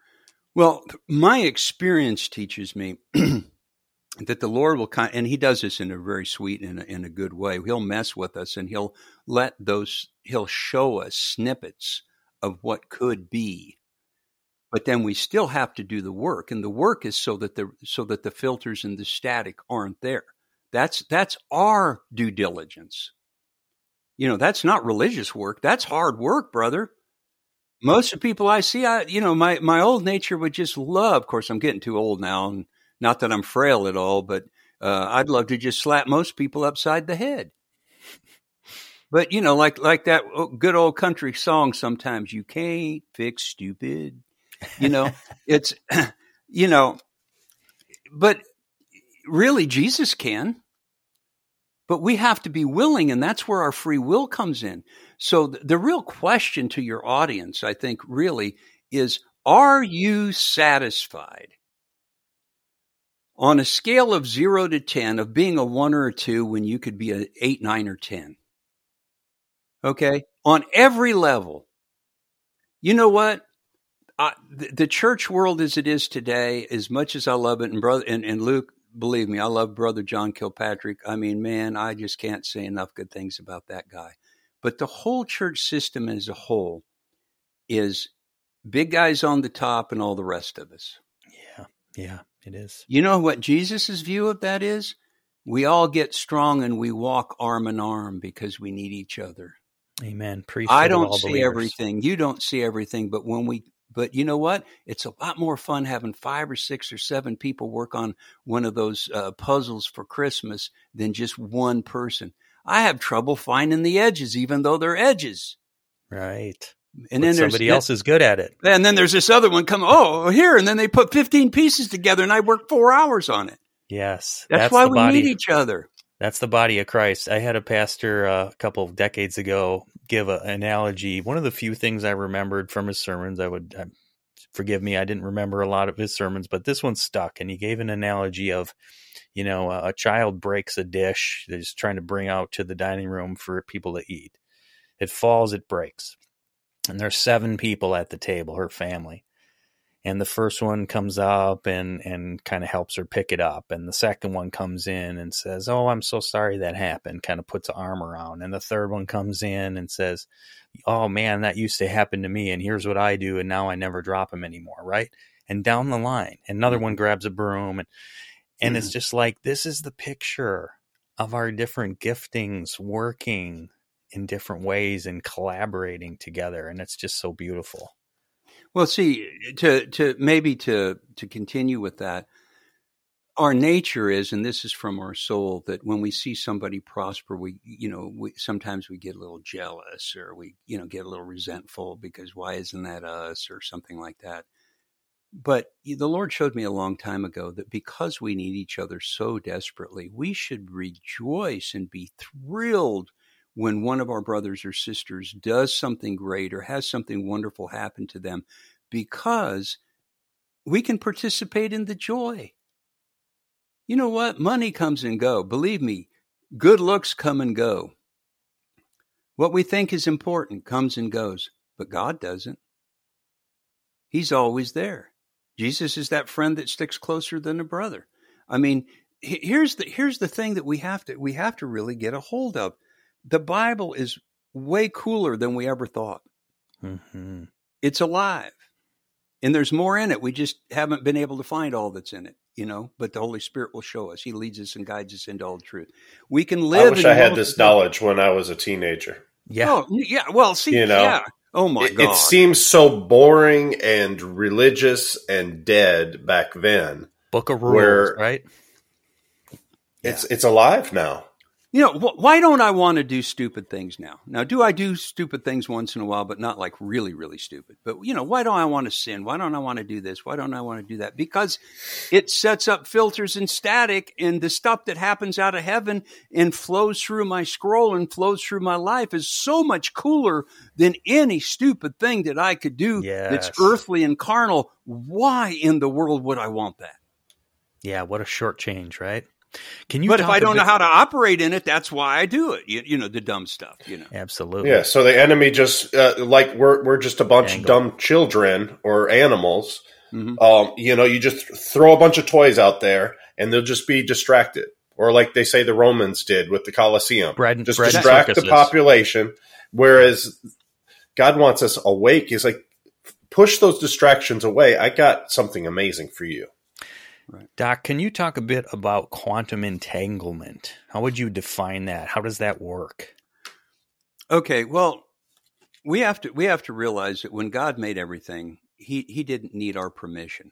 Well my experience teaches me that the lord will kind and he does this in a very sweet and in a good way. He'll mess with us and he'll let those he'll show us snippets of what could be. But then we still have to do the work and the work is so that the so that the filters and the static aren't there. That's that's our due diligence. You know that's not religious work. That's hard work brother. Most of the people i see i you know my my old nature would just love of course i'm getting too old now and not that i'm frail at all but uh, i'd love to just slap most people upside the head but you know, like like that good old country song. Sometimes you can't fix stupid. You know, it's you know, but really Jesus can. But we have to be willing, and that's where our free will comes in. So the, the real question to your audience, I think, really is: Are you satisfied? On a scale of zero to 10, of being a one or a two when you could be an eight, nine, or 10, Okay. On every level. You know what? I, the, the, church world as it is today, as much as I love it, and brother and, and Luke, believe me, I love brother John Kilpatrick. I mean, man, I just can't say enough good things about that guy. But the whole church system as a whole is big guys on the top and all the rest of us. Yeah, yeah, it is. You know what Jesus' view of that is? We all get strong and we walk arm in arm because we need each other. Amen. I don't see believers. everything. You don't see everything, but when we but you know what? It's a lot more fun having five or six or seven people work on one of those uh, puzzles for Christmas than just one person. I have trouble finding the edges, even though they're edges. Right. And but then somebody else is good at it. And then there's this other one come, oh, here. And then they put 15 pieces together and I work four hours on it. Yes. That's, that's why we body. need each other. That's the body of Christ. I had a pastor uh, a couple of decades ago give an analogy. One of the few things I remembered from his sermons, I would uh, forgive me, I didn't remember a lot of his sermons, but this one stuck. And he gave an analogy of, you know, a, a child breaks a dish that he's trying to bring out to the dining room for people to eat. It falls, it breaks. And there's seven people at the table, her family. And the first one comes up and and kind of helps her pick it up and the second one comes in and says oh i'm so sorry that happened kind of puts an arm around and the third one comes in and says oh man that used to happen to me and here's what i do and now i never drop him anymore right? And down the line another one grabs a broom and and it's mm. just like this is the picture of our different giftings working in different ways and collaborating together and it's just so beautiful well, see, to to maybe to to continue with that, our nature is, and this is from our soul, that when we see somebody prosper, we you know we sometimes we get a little jealous or we you know get a little resentful because why isn't that us or something like that. But the Lord showed me a long time ago that because we need each other so desperately, we should rejoice and be thrilled when one of our brothers or sisters does something great or has something wonderful happen to them because we can participate in the joy. You know what? Money comes and go. Believe me, good looks come and go. What we think is important comes and goes, but God doesn't. He's always there. Jesus is that friend that sticks closer than a brother. I mean, here's the here's the thing that we have to we have to really get a hold of the Bible is way cooler than we ever thought. Mm-hmm. It's alive. And there's more in it. We just haven't been able to find all that's in it, you know, but the Holy Spirit will show us. He leads us and guides us into all truth. We can live. I wish I had this knowledge when I was a teenager. Yeah. Oh, yeah. Well, see, you know, yeah. Oh my it, God. It seems so boring and religious and dead back then. Book of rules, where right? It's, yeah. it's alive now you know, wh- why don't I want to do stupid things now? Now, do I do stupid things once in a while, but not like really, really stupid? But, you know, why don't I want to sin? Why don't I want to do this? Why don't I want to do that? Because it sets up filters and static, and the stuff that happens out of heaven and flows through my scroll and flows through my life is so much cooler than any stupid thing that I could do yes. that's earthly and carnal. Why in the world would I want that? Yeah, what a short change, right? Can you? But if I don't bit- know how to operate in it, that's why I do it. You, you, know, the dumb stuff. You know, absolutely. Yeah. So the enemy just uh, like we're we're just a bunch Angle. of dumb children or animals. Mm-hmm. Um, you know, you just throw a bunch of toys out there, and they'll just be distracted, or like they say the Romans did with the Colosseum, bread, just bread distract the population. Whereas God wants us awake. He's like, push those distractions away. I got something amazing for you. Right. Doc, can you talk a bit about quantum entanglement? How would you define that? How does that work? Okay, well, we have to we have to realize that when God made everything, he he didn't need our permission.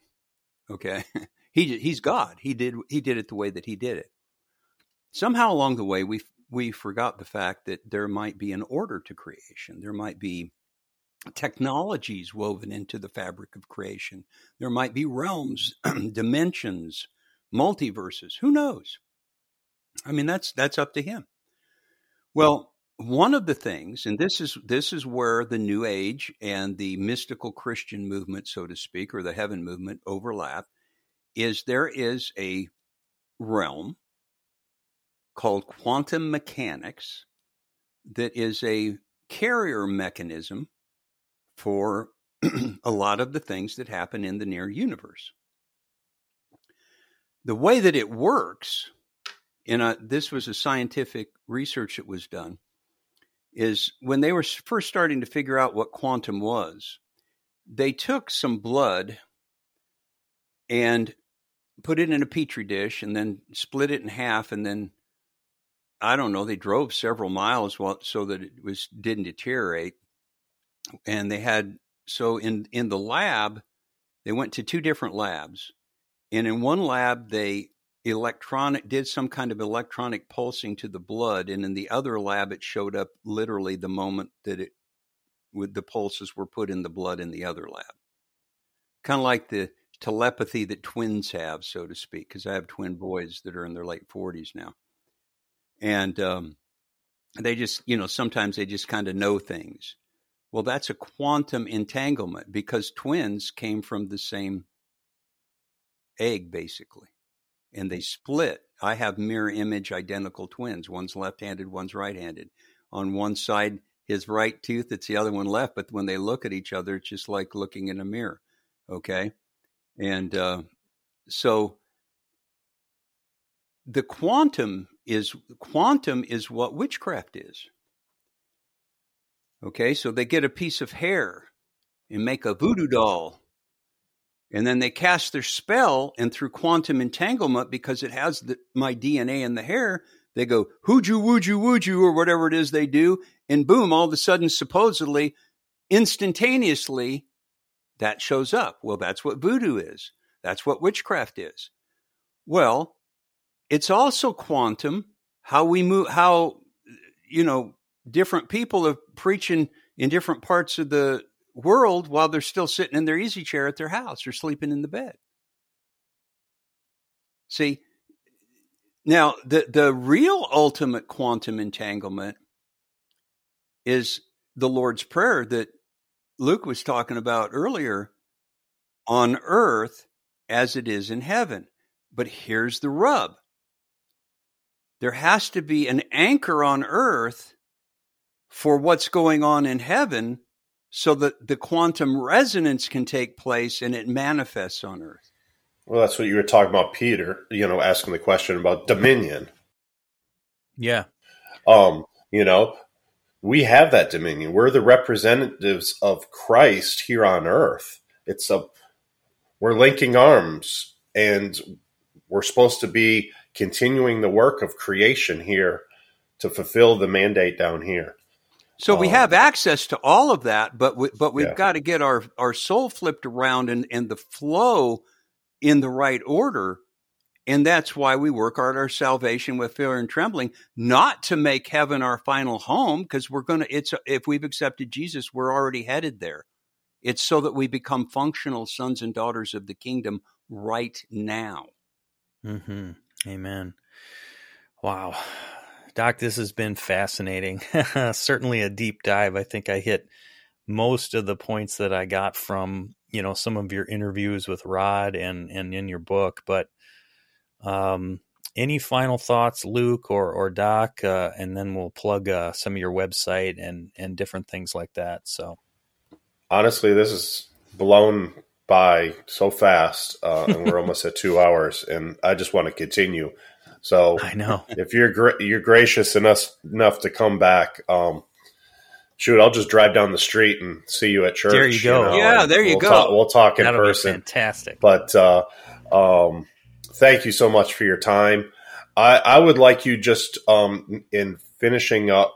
Okay? he he's God. He did he did it the way that he did it. Somehow along the way we we forgot the fact that there might be an order to creation. There might be technologies woven into the fabric of creation. There might be realms, dimensions, multiverses. Who knows? I mean, that's that's up to him. Well, one of the things, and this is this is where the New Age and the mystical Christian movement, so to speak, or the heaven movement overlap, is there is a realm called quantum mechanics that is a carrier mechanism for a lot of the things that happen in the near universe. The way that it works, and this was a scientific research that was done, is when they were first starting to figure out what quantum was, they took some blood and put it in a petri dish and then split it in half and then I don't know, they drove several miles while, so that it was didn't deteriorate and they had so in in the lab they went to two different labs. And in one lab they electronic did some kind of electronic pulsing to the blood and in the other lab it showed up literally the moment that it with the pulses were put in the blood in the other lab. Kind of like the telepathy that twins have so to speak because i have twin boys that are in their late 40s now. And um, they just you know sometimes they just kind of know things well, that's a quantum entanglement because twins came from the same egg, basically, and they split. I have mirror image identical twins. One's left handed, one's right handed. On one side, his right tooth, it's the other one left. But when they look at each other, it's just like looking in a mirror. Okay. And uh, so the quantum is quantum is what witchcraft is. Okay, so they get a piece of hair and make a voodoo doll. And then they cast their spell, and through quantum entanglement, because it has the, my DNA in the hair, they go hooju wooju wooju or whatever it is they do, and boom! All of a sudden, supposedly, instantaneously, that shows up. Well, that's what voodoo is. That's what witchcraft is. Well, it's also quantum how we move how you know different people are preaching in different parts of the world while they're still sitting in their easy chair at their house or sleeping in the bed. See now the the real ultimate quantum entanglement is the lord's prayer that luke was talking about earlier on earth as it is in heaven. But here's the rub. There has to be an anchor on earth for what's going on in heaven so that the quantum resonance can take place and it manifests on earth. Well, that's what you were talking about, Peter, you know, asking the question about dominion. Yeah. Um, you know, we have that dominion. We're the representatives of Christ here on earth. It's a we're linking arms and we're supposed to be continuing the work of creation here to fulfill the mandate down here. So um, we have access to all of that, but we, but we've yeah. got to get our our soul flipped around and and the flow in the right order. And that's why we work out our salvation with fear and trembling, not to make heaven our final home, because we're going to, it's, if we've accepted Jesus, we're already headed there. It's so that we become functional sons and daughters of the kingdom right now. Mm-hmm. Amen. Wow. Doc, this has been fascinating. Certainly a deep dive. I think I hit most of the points that I got from, you know, some of your interviews with Rod and and in your book, but um any final thoughts, Luke or or Doc, uh, and then we'll plug uh, some of your website and and different things like that. So, honestly, this is blown by so fast, uh, and we're almost at two hours, and I just want to continue. So I know if you're gra- you're gracious enough enough to come back, um, shoot, I'll just drive down the street and see you at church. There you go. You know, yeah, there you we'll go. Talk, we'll talk in That'll person. fantastic. But uh, um, thank you so much for your time. I, I would like you just um, in finishing up,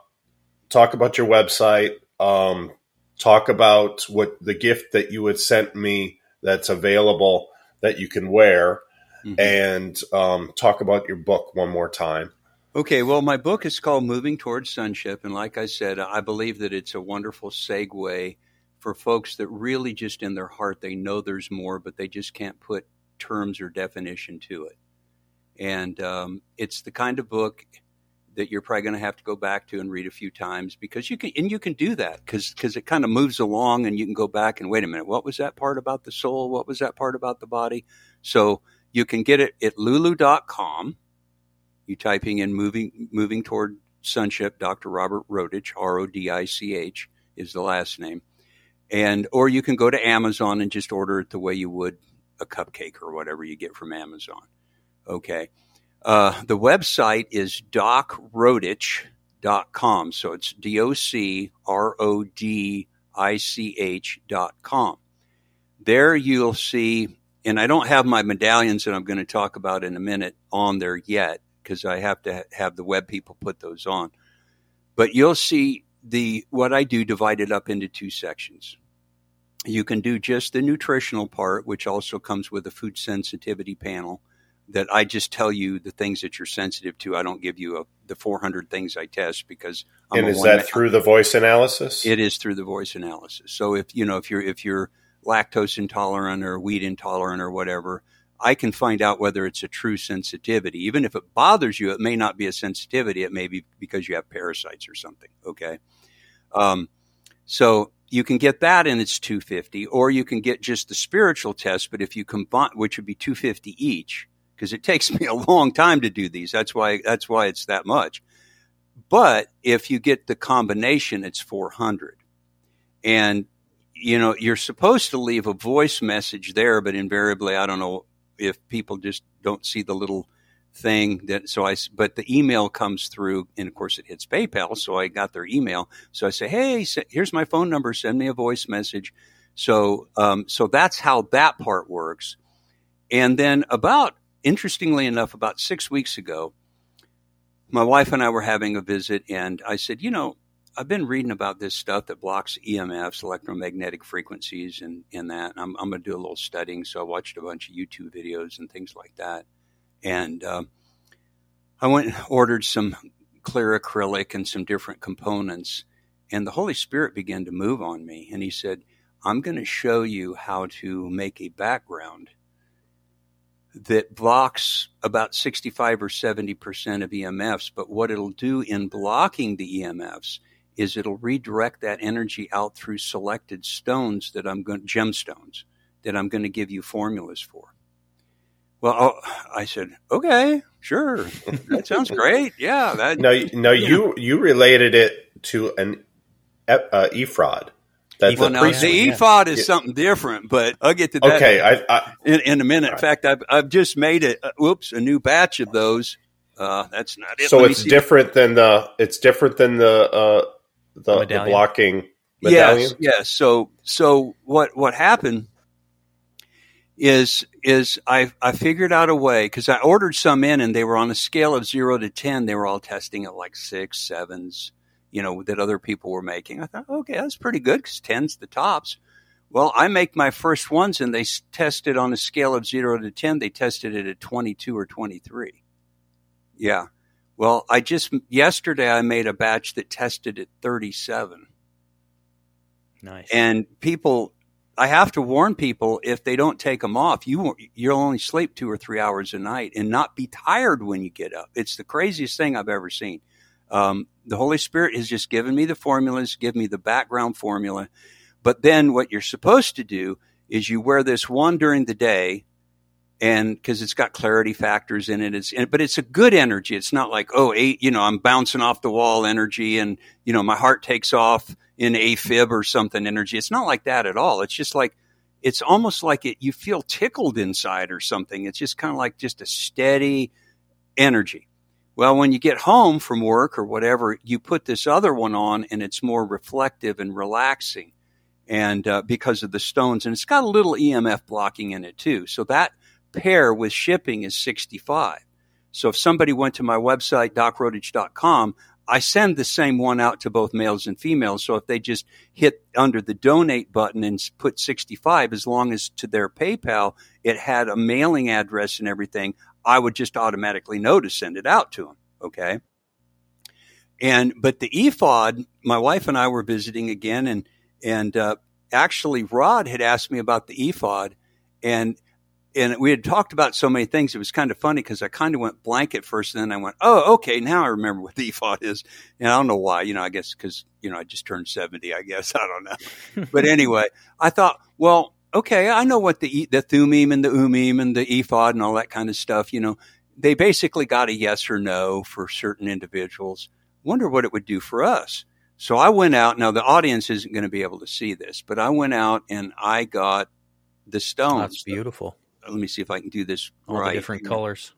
talk about your website. Um, talk about what the gift that you had sent me that's available that you can wear mm-hmm. and um, talk about your book one more time. Okay, well, my book is called Moving Towards Sonship. And like I said, I believe that it's a wonderful segue for folks that really just in their heart, they know there's more, but they just can't put terms or definition to it. And um, it's the kind of book that you're probably going to have to go back to and read a few times because you can and you can do that because because it kind of moves along and you can go back and wait a minute what was that part about the soul what was that part about the body so you can get it at lulu.com you typing in moving moving toward sonship dr robert rodich r-o-d-i-c-h is the last name and or you can go to amazon and just order it the way you would a cupcake or whatever you get from amazon okay uh, the website is docrodich.com. So it's D O C R O D I C H.com. There you'll see, and I don't have my medallions that I'm going to talk about in a minute on there yet because I have to have the web people put those on. But you'll see the what I do divided up into two sections. You can do just the nutritional part, which also comes with a food sensitivity panel that I just tell you the things that you're sensitive to. I don't give you a, the 400 things I test because. I'm and is that through the voice analysis? It is through the voice analysis. So if you know if you're if you're lactose intolerant or wheat intolerant or whatever, I can find out whether it's a true sensitivity. Even if it bothers you, it may not be a sensitivity. It may be because you have parasites or something. Okay. Um, so you can get that and it's 250 or you can get just the spiritual test. But if you combine, which would be 250 each, because it takes me a long time to do these. That's why that's why it's that much. But if you get the combination, it's 400. And you know, you're supposed to leave a voice message there, but invariably, I don't know if people just don't see the little thing that so I but the email comes through and of course it hits PayPal so I got their email. So I say hey here's my phone number send me a voice message. So um, so that's how that part works. And then about interestingly enough about six weeks ago my wife and I were having a visit and I said you know I've been reading about this stuff that blocks EMFs, electromagnetic frequencies, and, and that. And I'm, I'm going to do a little studying. So I watched a bunch of YouTube videos and things like that. And um, I went and ordered some clear acrylic and some different components. And the Holy Spirit began to move on me. And He said, I'm going to show you how to make a background that blocks about 65 or 70% of EMFs. But what it'll do in blocking the EMFs is it'll redirect that energy out through selected stones that I'm going gemstones that I'm going to give you formulas for. Well, oh, I said, okay, sure, that sounds great. Yeah, that. No, no, you you related it to an uh, ephod. That's well, now, the ephod is something different, but I'll get to that. Okay, I, I, in, in, a minute. Right. In fact, I've I've just made it. Uh, whoops, a new batch of those. Uh, that's not it. So it's different than the. It's different than the uh, the, the blocking medallion. Yes, yes. So so what what happened is is I I figured out a way because I ordered some in and they were on a scale of zero to ten. They were all testing at like six, sevens, you know, that other people were making. I thought, okay, that's pretty good because ten's the tops. Well, I make my first ones and they tested on a scale of zero to ten. They tested it at twenty two or twenty three. Yeah. Well, I just yesterday I made a batch that tested at thirty seven. Nice. And people I have to warn people if they don't take them off, you you'll only sleep two or three hours a night and not be tired when you get up. It's the craziest thing I've ever seen. Um, the Holy Spirit has just given me the formulas, give me the background formula, but then what you're supposed to do is you wear this one during the day, and because it's got clarity factors in it, it's but it's a good energy. It's not like oh eight, you know, I'm bouncing off the wall energy, and you know my heart takes off in AFib or something energy. It's not like that at all. It's just like it's almost like it you feel tickled inside or something. It's just kind of like just a steady energy. Well, when you get home from work or whatever, you put this other one on and it's more reflective and relaxing. And uh, because of the stones, and it's got a little EMF blocking in it too. So that pair with shipping is 65. So if somebody went to my website, docrodich.com, I send the same one out to both males and females. So if they just hit under the donate button and put 65, as long as to their PayPal it had a mailing address and everything, I would just automatically know to send it out to them. Okay. And, but the ephod, my wife and I were visiting again and, and, uh, actually Rod had asked me about the ephod and and we had talked about so many things. It was kind of funny because I kind of went blank at first, and then I went, "Oh, okay, now I remember what the ephod is." And I don't know why. You know, I guess because you know I just turned seventy. I guess I don't know. but anyway, I thought, well, okay, I know what the the thummim and the Urim and the ephod and all that kind of stuff. You know, they basically got a yes or no for certain individuals. Wonder what it would do for us. So I went out. Now the audience isn't going to be able to see this, but I went out and I got the stones. That's beautiful let me see if I can do this all right. different colors.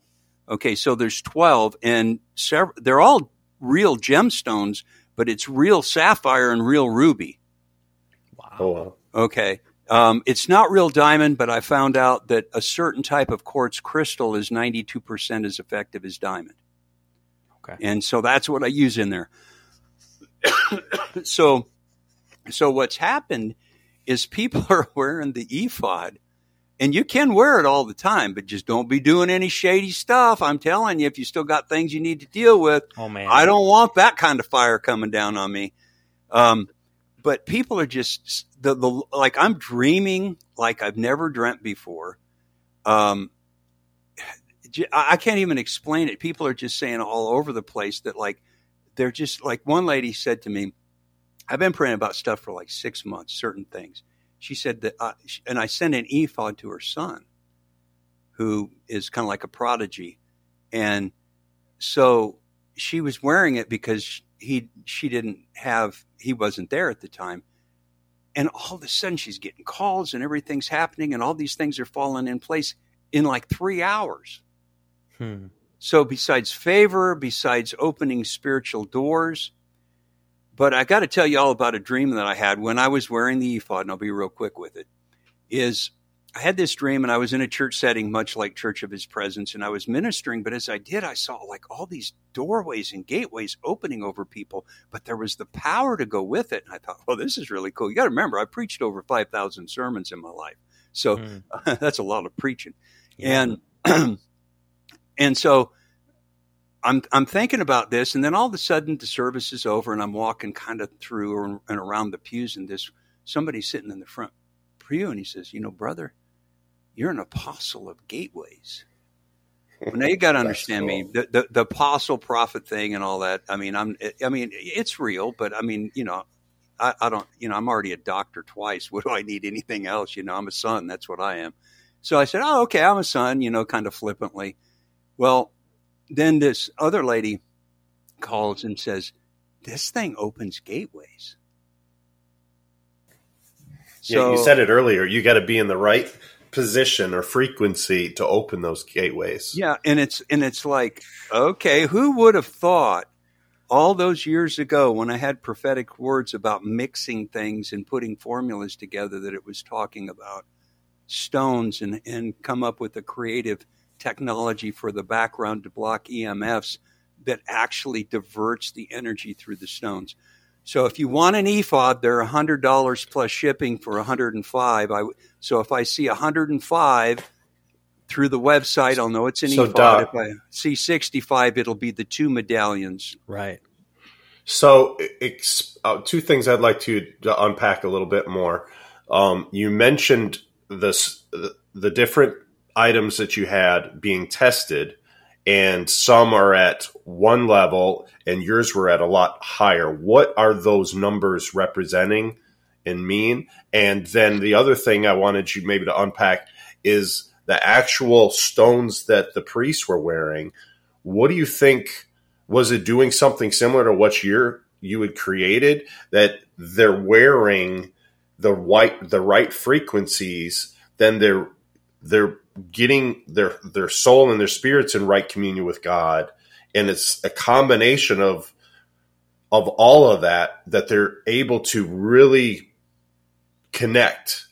Okay, so there's 12 and several, they're all real gemstones, but it's real sapphire and real ruby. Wow. Oh, wow. Okay. Um, it's not real diamond, but I found out that a certain type of quartz crystal is 92% as effective as diamond. Okay. And so that's what I use in there. so, so what's happened is people are wearing the ephod and you can wear it all the time, but just don't be doing any shady stuff. I'm telling you, if you still got things you need to deal with, oh man, I don't want that kind of fire coming down on me. Um, but people are just the, the like I'm dreaming like I've never dreamt before. Um, I can't even explain it. People are just saying all over the place that like they're just like one lady said to me, I've been praying about stuff for like six months, certain things she said that, and I sent an ephod to her son, who is kind of like a prodigy, and so she was wearing it because he she didn't have he wasn't there at the time, and all of a sudden she's getting calls and everything's happening and all these things are falling in place in like three hours. Hmm. So besides favor, besides opening spiritual doors, but I got to tell you all about a dream that I had when I was wearing the ephod, and I'll be real quick with it. Is I had this dream and I was in a church setting, much like Church of His Presence, and I was ministering. But as I did, I saw like all these doorways and gateways opening over people, but there was the power to go with it. And I thought, well, this is really cool. You got to remember, I preached over 5,000 sermons in my life. So mm. that's a lot of preaching. Yeah. And, and so I'm, I'm thinking about this. And then all of a sudden the service is over and I'm walking kind of through and around the pews and this, somebody sitting in the front pew and he says, you know, brother, you're an apostle of gateways. Well, now you got to understand cool. me. The, the, the apostle prophet thing and all that. I mean, I'm. I mean, it's real, but I mean, you know, I, I don't. You know, I'm already a doctor twice. What do I need anything else? You know, I'm a son. That's what I am. So I said, oh, okay, I'm a son. You know, kind of flippantly. Well, then this other lady calls and says, "This thing opens gateways." So, yeah, you said it earlier. You got to be in the right position or frequency to open those gateways. Yeah, and it's and it's like, okay, who would have thought all those years ago when I had prophetic words about mixing things and putting formulas together that it was talking about stones and and come up with a creative technology for the background to block EMFs that actually diverts the energy through the stones. So if you want an ephod, they're hundred dollars plus shipping for 105. I so if I see 105 through the website, I'll know it's an so ephod. If I see 65, it'll be the two medallions. Right. So uh, two things I'd like to, to unpack a little bit more. Um, you mentioned this the different items that you had being tested and some are at one level and yours were at a lot higher. What are those numbers representing and mean? And then the other thing I wanted you maybe to unpack is the actual stones that the priests were wearing. What do you think? Was it doing something similar to what you you had created that they're wearing the white the right frequencies? Then they're they're getting their their soul and their spirits in right communion with God, and it's a combination of of all of that that they're able to really connect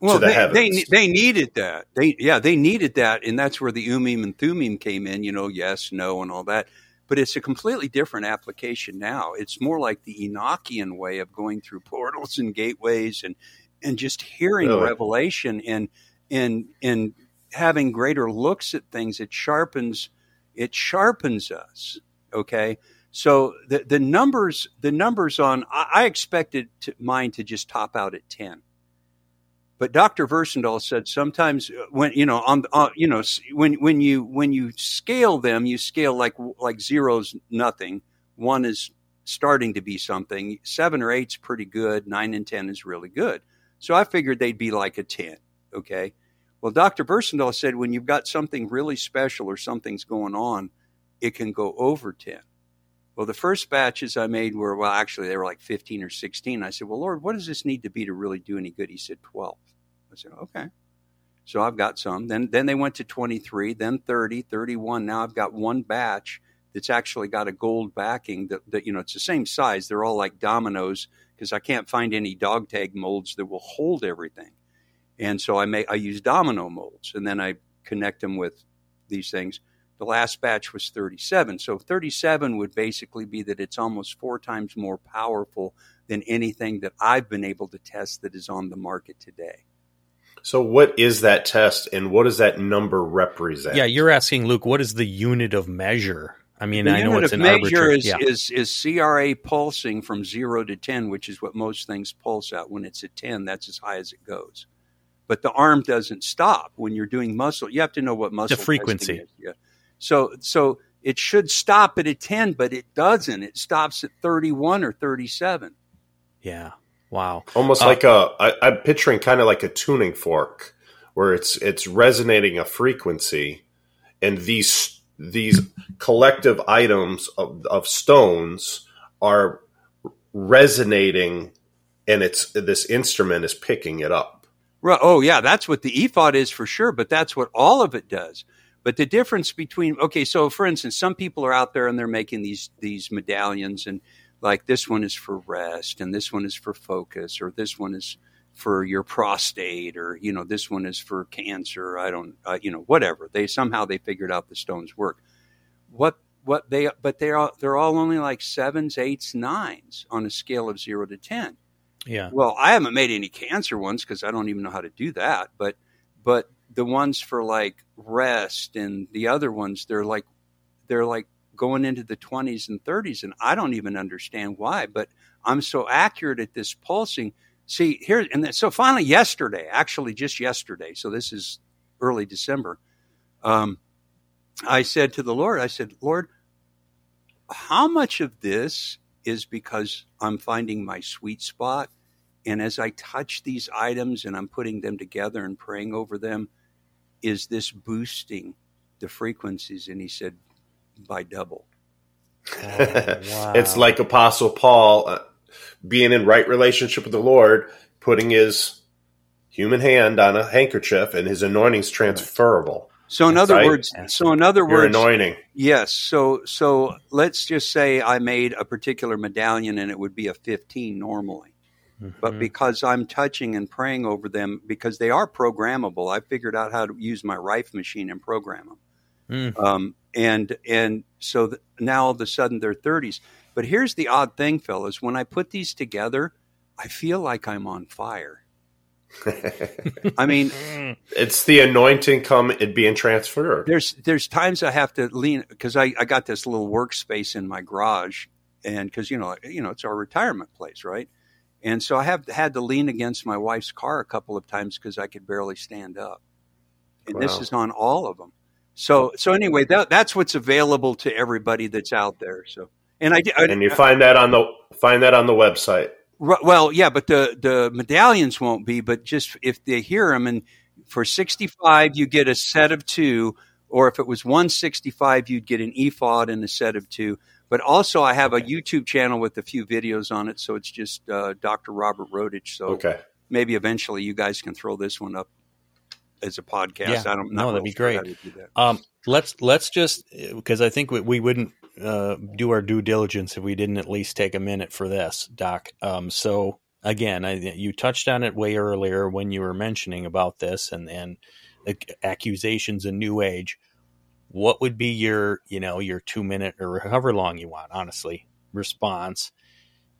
well, to the they, heavens. They, they needed that. They yeah, they needed that, and that's where the Urim and Thummim came in. You know, yes, no, and all that. But it's a completely different application now. It's more like the Enochian way of going through portals and gateways and and just hearing oh, really? revelation and and and having greater looks at things. It sharpens it sharpens us. Okay. So the, the numbers, the numbers on, I, I expected to, mine to just top out at 10. But Dr. Versendaal said sometimes uh, when, you know, on, on, you know, when, when you, when you scale them, you scale like, like zero's nothing. One is starting to be something. Seven or eight's pretty good. Nine and 10 is really good. So I figured they'd be like a 10. Okay. Well, Dr. Versendaal said when you've got something really special or something's going on, it can go over 10. Well, the first batches I made were, well, actually, they were like 15 or 16. I said, well, Lord, what does this need to be to really do any good? He said, 12. I said, okay. So I've got some. Then, then they went to 23, then 30, 31. Now I've got one batch that's actually got a gold backing that, that you know, it's the same size. They're all like dominoes because I can't find any dog tag molds that will hold everything. And so I make I use domino molds and then I connect them with these things. The last batch was 37. So 37 would basically be that it's almost four times more powerful than anything that I've been able to test that is on the market today. So, what is that test and what does that number represent? Yeah, you're asking Luke, what is the unit of measure? I mean, the I know it's an measure is, yeah. is, is CRA pulsing from zero to 10, which is what most things pulse at. When it's at 10, that's as high as it goes but the arm doesn't stop when you're doing muscle. You have to know what muscle the frequency. Is. Yeah. So so it should stop at a 10, but it doesn't. It stops at 31 or 37. Yeah. Wow. Almost uh, like a. I, I'm picturing kind of like a tuning fork where it's it's resonating a frequency and these these collective items of, of stones are resonating and it's this instrument is picking it up. Right. Oh, yeah, that's what the ephod is for sure, but that's what all of it does. But the difference between okay, so for instance, some people are out there and they're making these these medallions, and like this one is for rest, and this one is for focus, or this one is for your prostate, or you know, this one is for cancer. I don't, uh, you know, whatever. They somehow they figured out the stones work. What what they but they are they're all only like sevens, eights, nines on a scale of zero to ten. Yeah. Well, I haven't made any cancer ones because I don't even know how to do that. But but the ones for like rest and the other ones, they're like they're like going into the 20s and 30s, and I don't even understand why. But I'm so accurate at this pulsing. See here, and then, so finally yesterday, actually just yesterday. So this is early December. Um, I said to the Lord, I said, Lord, how much of this is because I'm finding my sweet spot. And as I touch these items and I'm putting them together and praying over them, is this boosting the frequencies? And he said, by double. Oh, wow. it's like Apostle Paul uh, being in right relationship with the Lord, putting his human hand on a handkerchief, and his anointing's transferable. So in other right? words, so in other Your words, anointing. Yes. So so let's just say I made a particular medallion and it would be a 15 normally. Mm-hmm. But because I'm touching and praying over them, because they are programmable, I figured out how to use my Rife machine and program them. Mm. Um, and and so th- now all of a sudden they're 30s. But here's the odd thing, fellas: when I put these together, I feel like I'm on fire. I mean, it's the anointing come it being transferred. There's there's times I have to lean because I, I got this little workspace in my garage, and because you know you know it's our retirement place, right? And so I have had to lean against my wife's car a couple of times because I could barely stand up. And wow. this is on all of them. So so anyway, that, that's what's available to everybody that's out there. So and I, I and you find that on the find that on the website. Well, yeah, but the the medallions won't be. But just if they hear them, and for sixty five, you get a set of two, or if it was one sixty five, you'd get an ephod and a set of two. But also, I have a YouTube channel with a few videos on it, so it's just uh, Dr. Robert Rodich. So okay. maybe eventually you guys can throw this one up as a podcast. Yeah. I don't know. That'd be great. Um, let's let's just because I think we, we wouldn't uh, do our due diligence if we didn't at least take a minute for this, Doc. Um, so again, I, you touched on it way earlier when you were mentioning about this and and accusations in New Age. What would be your you know your two minute or however long you want, honestly, response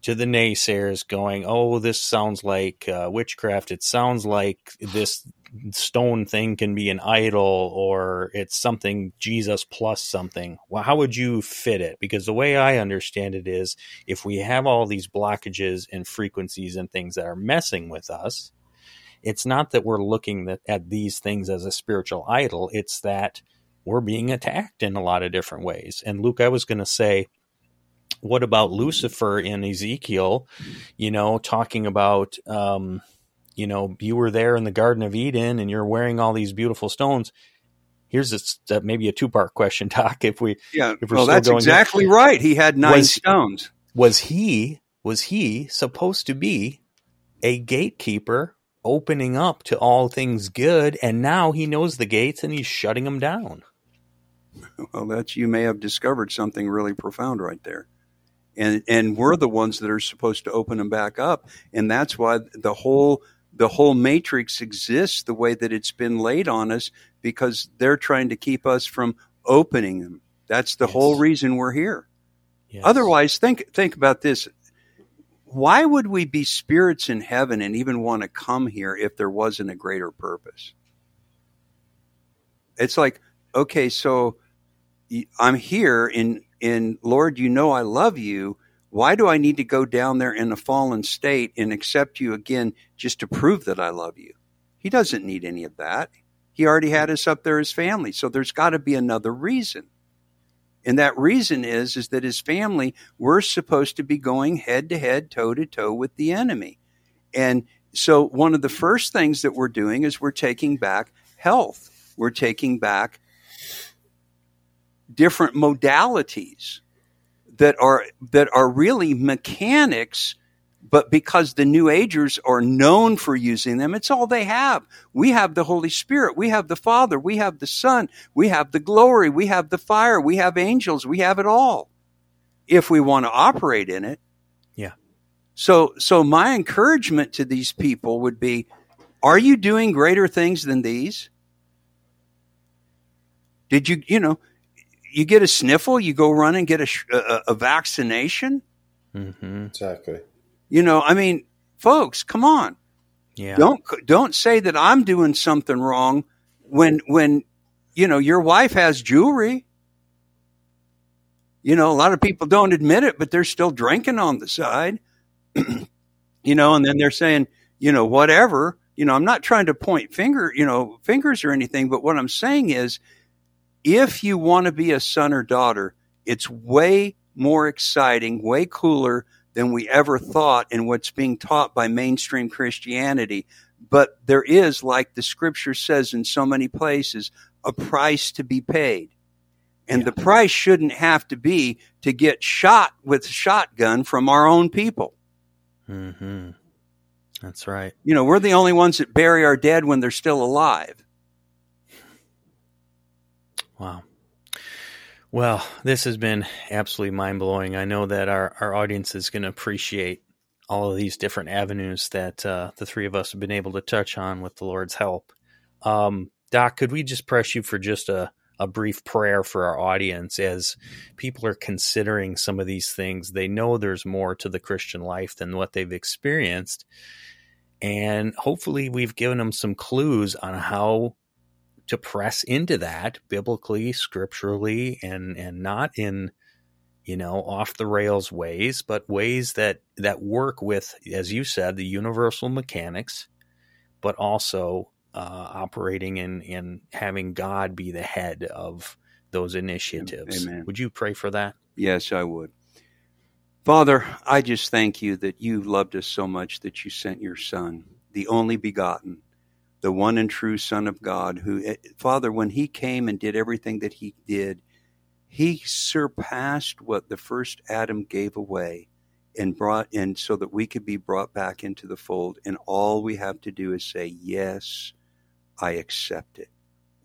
to the naysayers going, "Oh, this sounds like uh, witchcraft. It sounds like this stone thing can be an idol, or it's something Jesus plus something." Well, how would you fit it? Because the way I understand it is, if we have all these blockages and frequencies and things that are messing with us, it's not that we're looking at these things as a spiritual idol. It's that we're being attacked in a lot of different ways. And Luke, I was going to say what about Lucifer in Ezekiel? You know, talking about, um, you know, you were there in the Garden of Eden and you're wearing all these beautiful stones. Here's a, uh, maybe a two part question, Doc. If we, yeah, if well, that's exactly here. right. He had nine was, stones. Was he was he supposed to be a gatekeeper opening up to all things good, and now he knows the gates and he's shutting them down? Well, that's you may have discovered something really profound right there and and we're the ones that are supposed to open them back up and that's why the whole the whole matrix exists the way that it's been laid on us because they're trying to keep us from opening them that's the yes. whole reason we're here yes. otherwise think think about this why would we be spirits in heaven and even want to come here if there wasn't a greater purpose it's like okay so i'm here in in Lord, you know I love you. Why do I need to go down there in a fallen state and accept you again just to prove that I love you? He doesn't need any of that. He already had us up there as family. So there's got to be another reason. And that reason is is that his family we're supposed to be going head to head, toe to toe with the enemy. And so one of the first things that we're doing is we're taking back health. We're taking back different modalities that are that are really mechanics But because the New Agers are known for using them, it's all they have. We have the Holy Spirit. We have the Father. We have the Son. We have the glory. We have the fire. We have angels. We have it all. If we want to operate in it. Yeah. So, so my encouragement to these people would be, are you doing greater things than these? Did you, you know, you get a sniffle, you go run and get a, a, a vaccination? Mm-hmm. Exactly. You know, I mean, folks, come on. Yeah. Don't don't say that I'm doing something wrong when when you know your wife has jewelry. You know, a lot of people don't admit it, but they're still drinking on the side. you know, and then they're saying, you know, whatever. You know, I'm not trying to point finger, you know, fingers or anything, but what I'm saying is if you want to be a son or daughter, it's way more exciting, way cooler than we ever thought in what's being taught by mainstream Christianity. But there is, like the scripture says in so many places, a price to be paid. And yeah. the price shouldn't have to be to get shot with a shotgun from our own people. Mm-hmm. That's right. You know, we're the only ones that bury our dead when they're still alive. Wow. Well, this has been absolutely mind blowing. I know that our, our audience is going to appreciate all of these different avenues that uh, the three of us have been able to touch on with the Lord's help. Um, Doc, could we just press you for just a, a brief prayer for our audience as people are considering some of these things? They know there's more to the Christian life than what they've experienced. And hopefully, we've given them some clues on how to press into that biblically, scripturally, and and not in you know off the rails ways, but ways that that work with, as you said, the universal mechanics, but also uh, operating in in having God be the head of those initiatives. Amen. Would you pray for that? Yes, I would. Father, I just thank you that you loved us so much that you sent your Son, the only begotten, the one and true Son of God, who, eh, Father, when he came and did everything that he did, he surpassed what the first Adam gave away and brought in so that we could be brought back into the fold. And all we have to do is say, Yes, I accept it.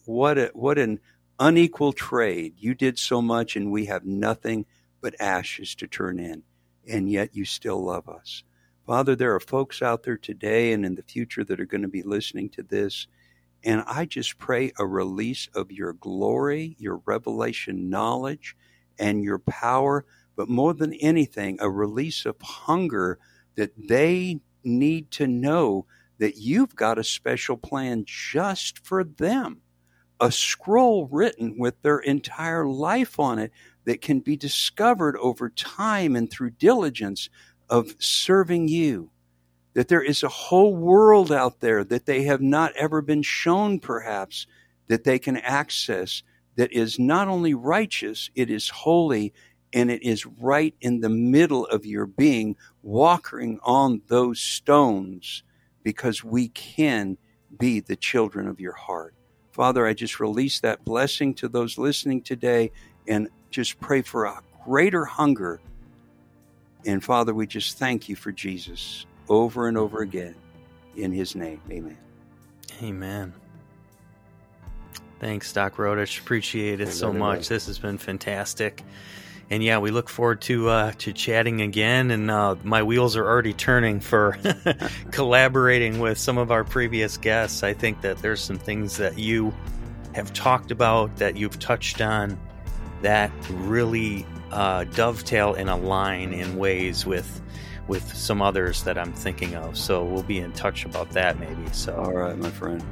What a, what an unequal trade. You did so much and we have nothing but ashes to turn in. And yet you still love us. Father, there are folks out there today and in the future that are going to be listening to this. And I just pray a release of your glory, your revelation knowledge, and your power. But more than anything, a release of hunger that they need to know that you've got a special plan just for them. A scroll written with their entire life on it that can be discovered over time and through diligence of serving you. That there is a whole world out there that they have not ever been shown, perhaps, that they can access that is not only righteous, it is holy, and it is right in the middle of your being, walking on those stones, because we can be the children of your heart. Father, I just release that blessing to those listening today and just pray for a greater hunger and Father, we just thank you for Jesus over and over again in his name. Amen. Amen. Thanks, Doc Rodich. Appreciate it so much. This has been fantastic. And yeah, we look forward to uh, to chatting again. And uh, my wheels are already turning for collaborating with some of our previous guests. I think that there's some things that you have talked about that you've touched on that really uh, dovetail and align in ways with with some others that I'm thinking of. So we'll be in touch about that maybe. So all right, my friend.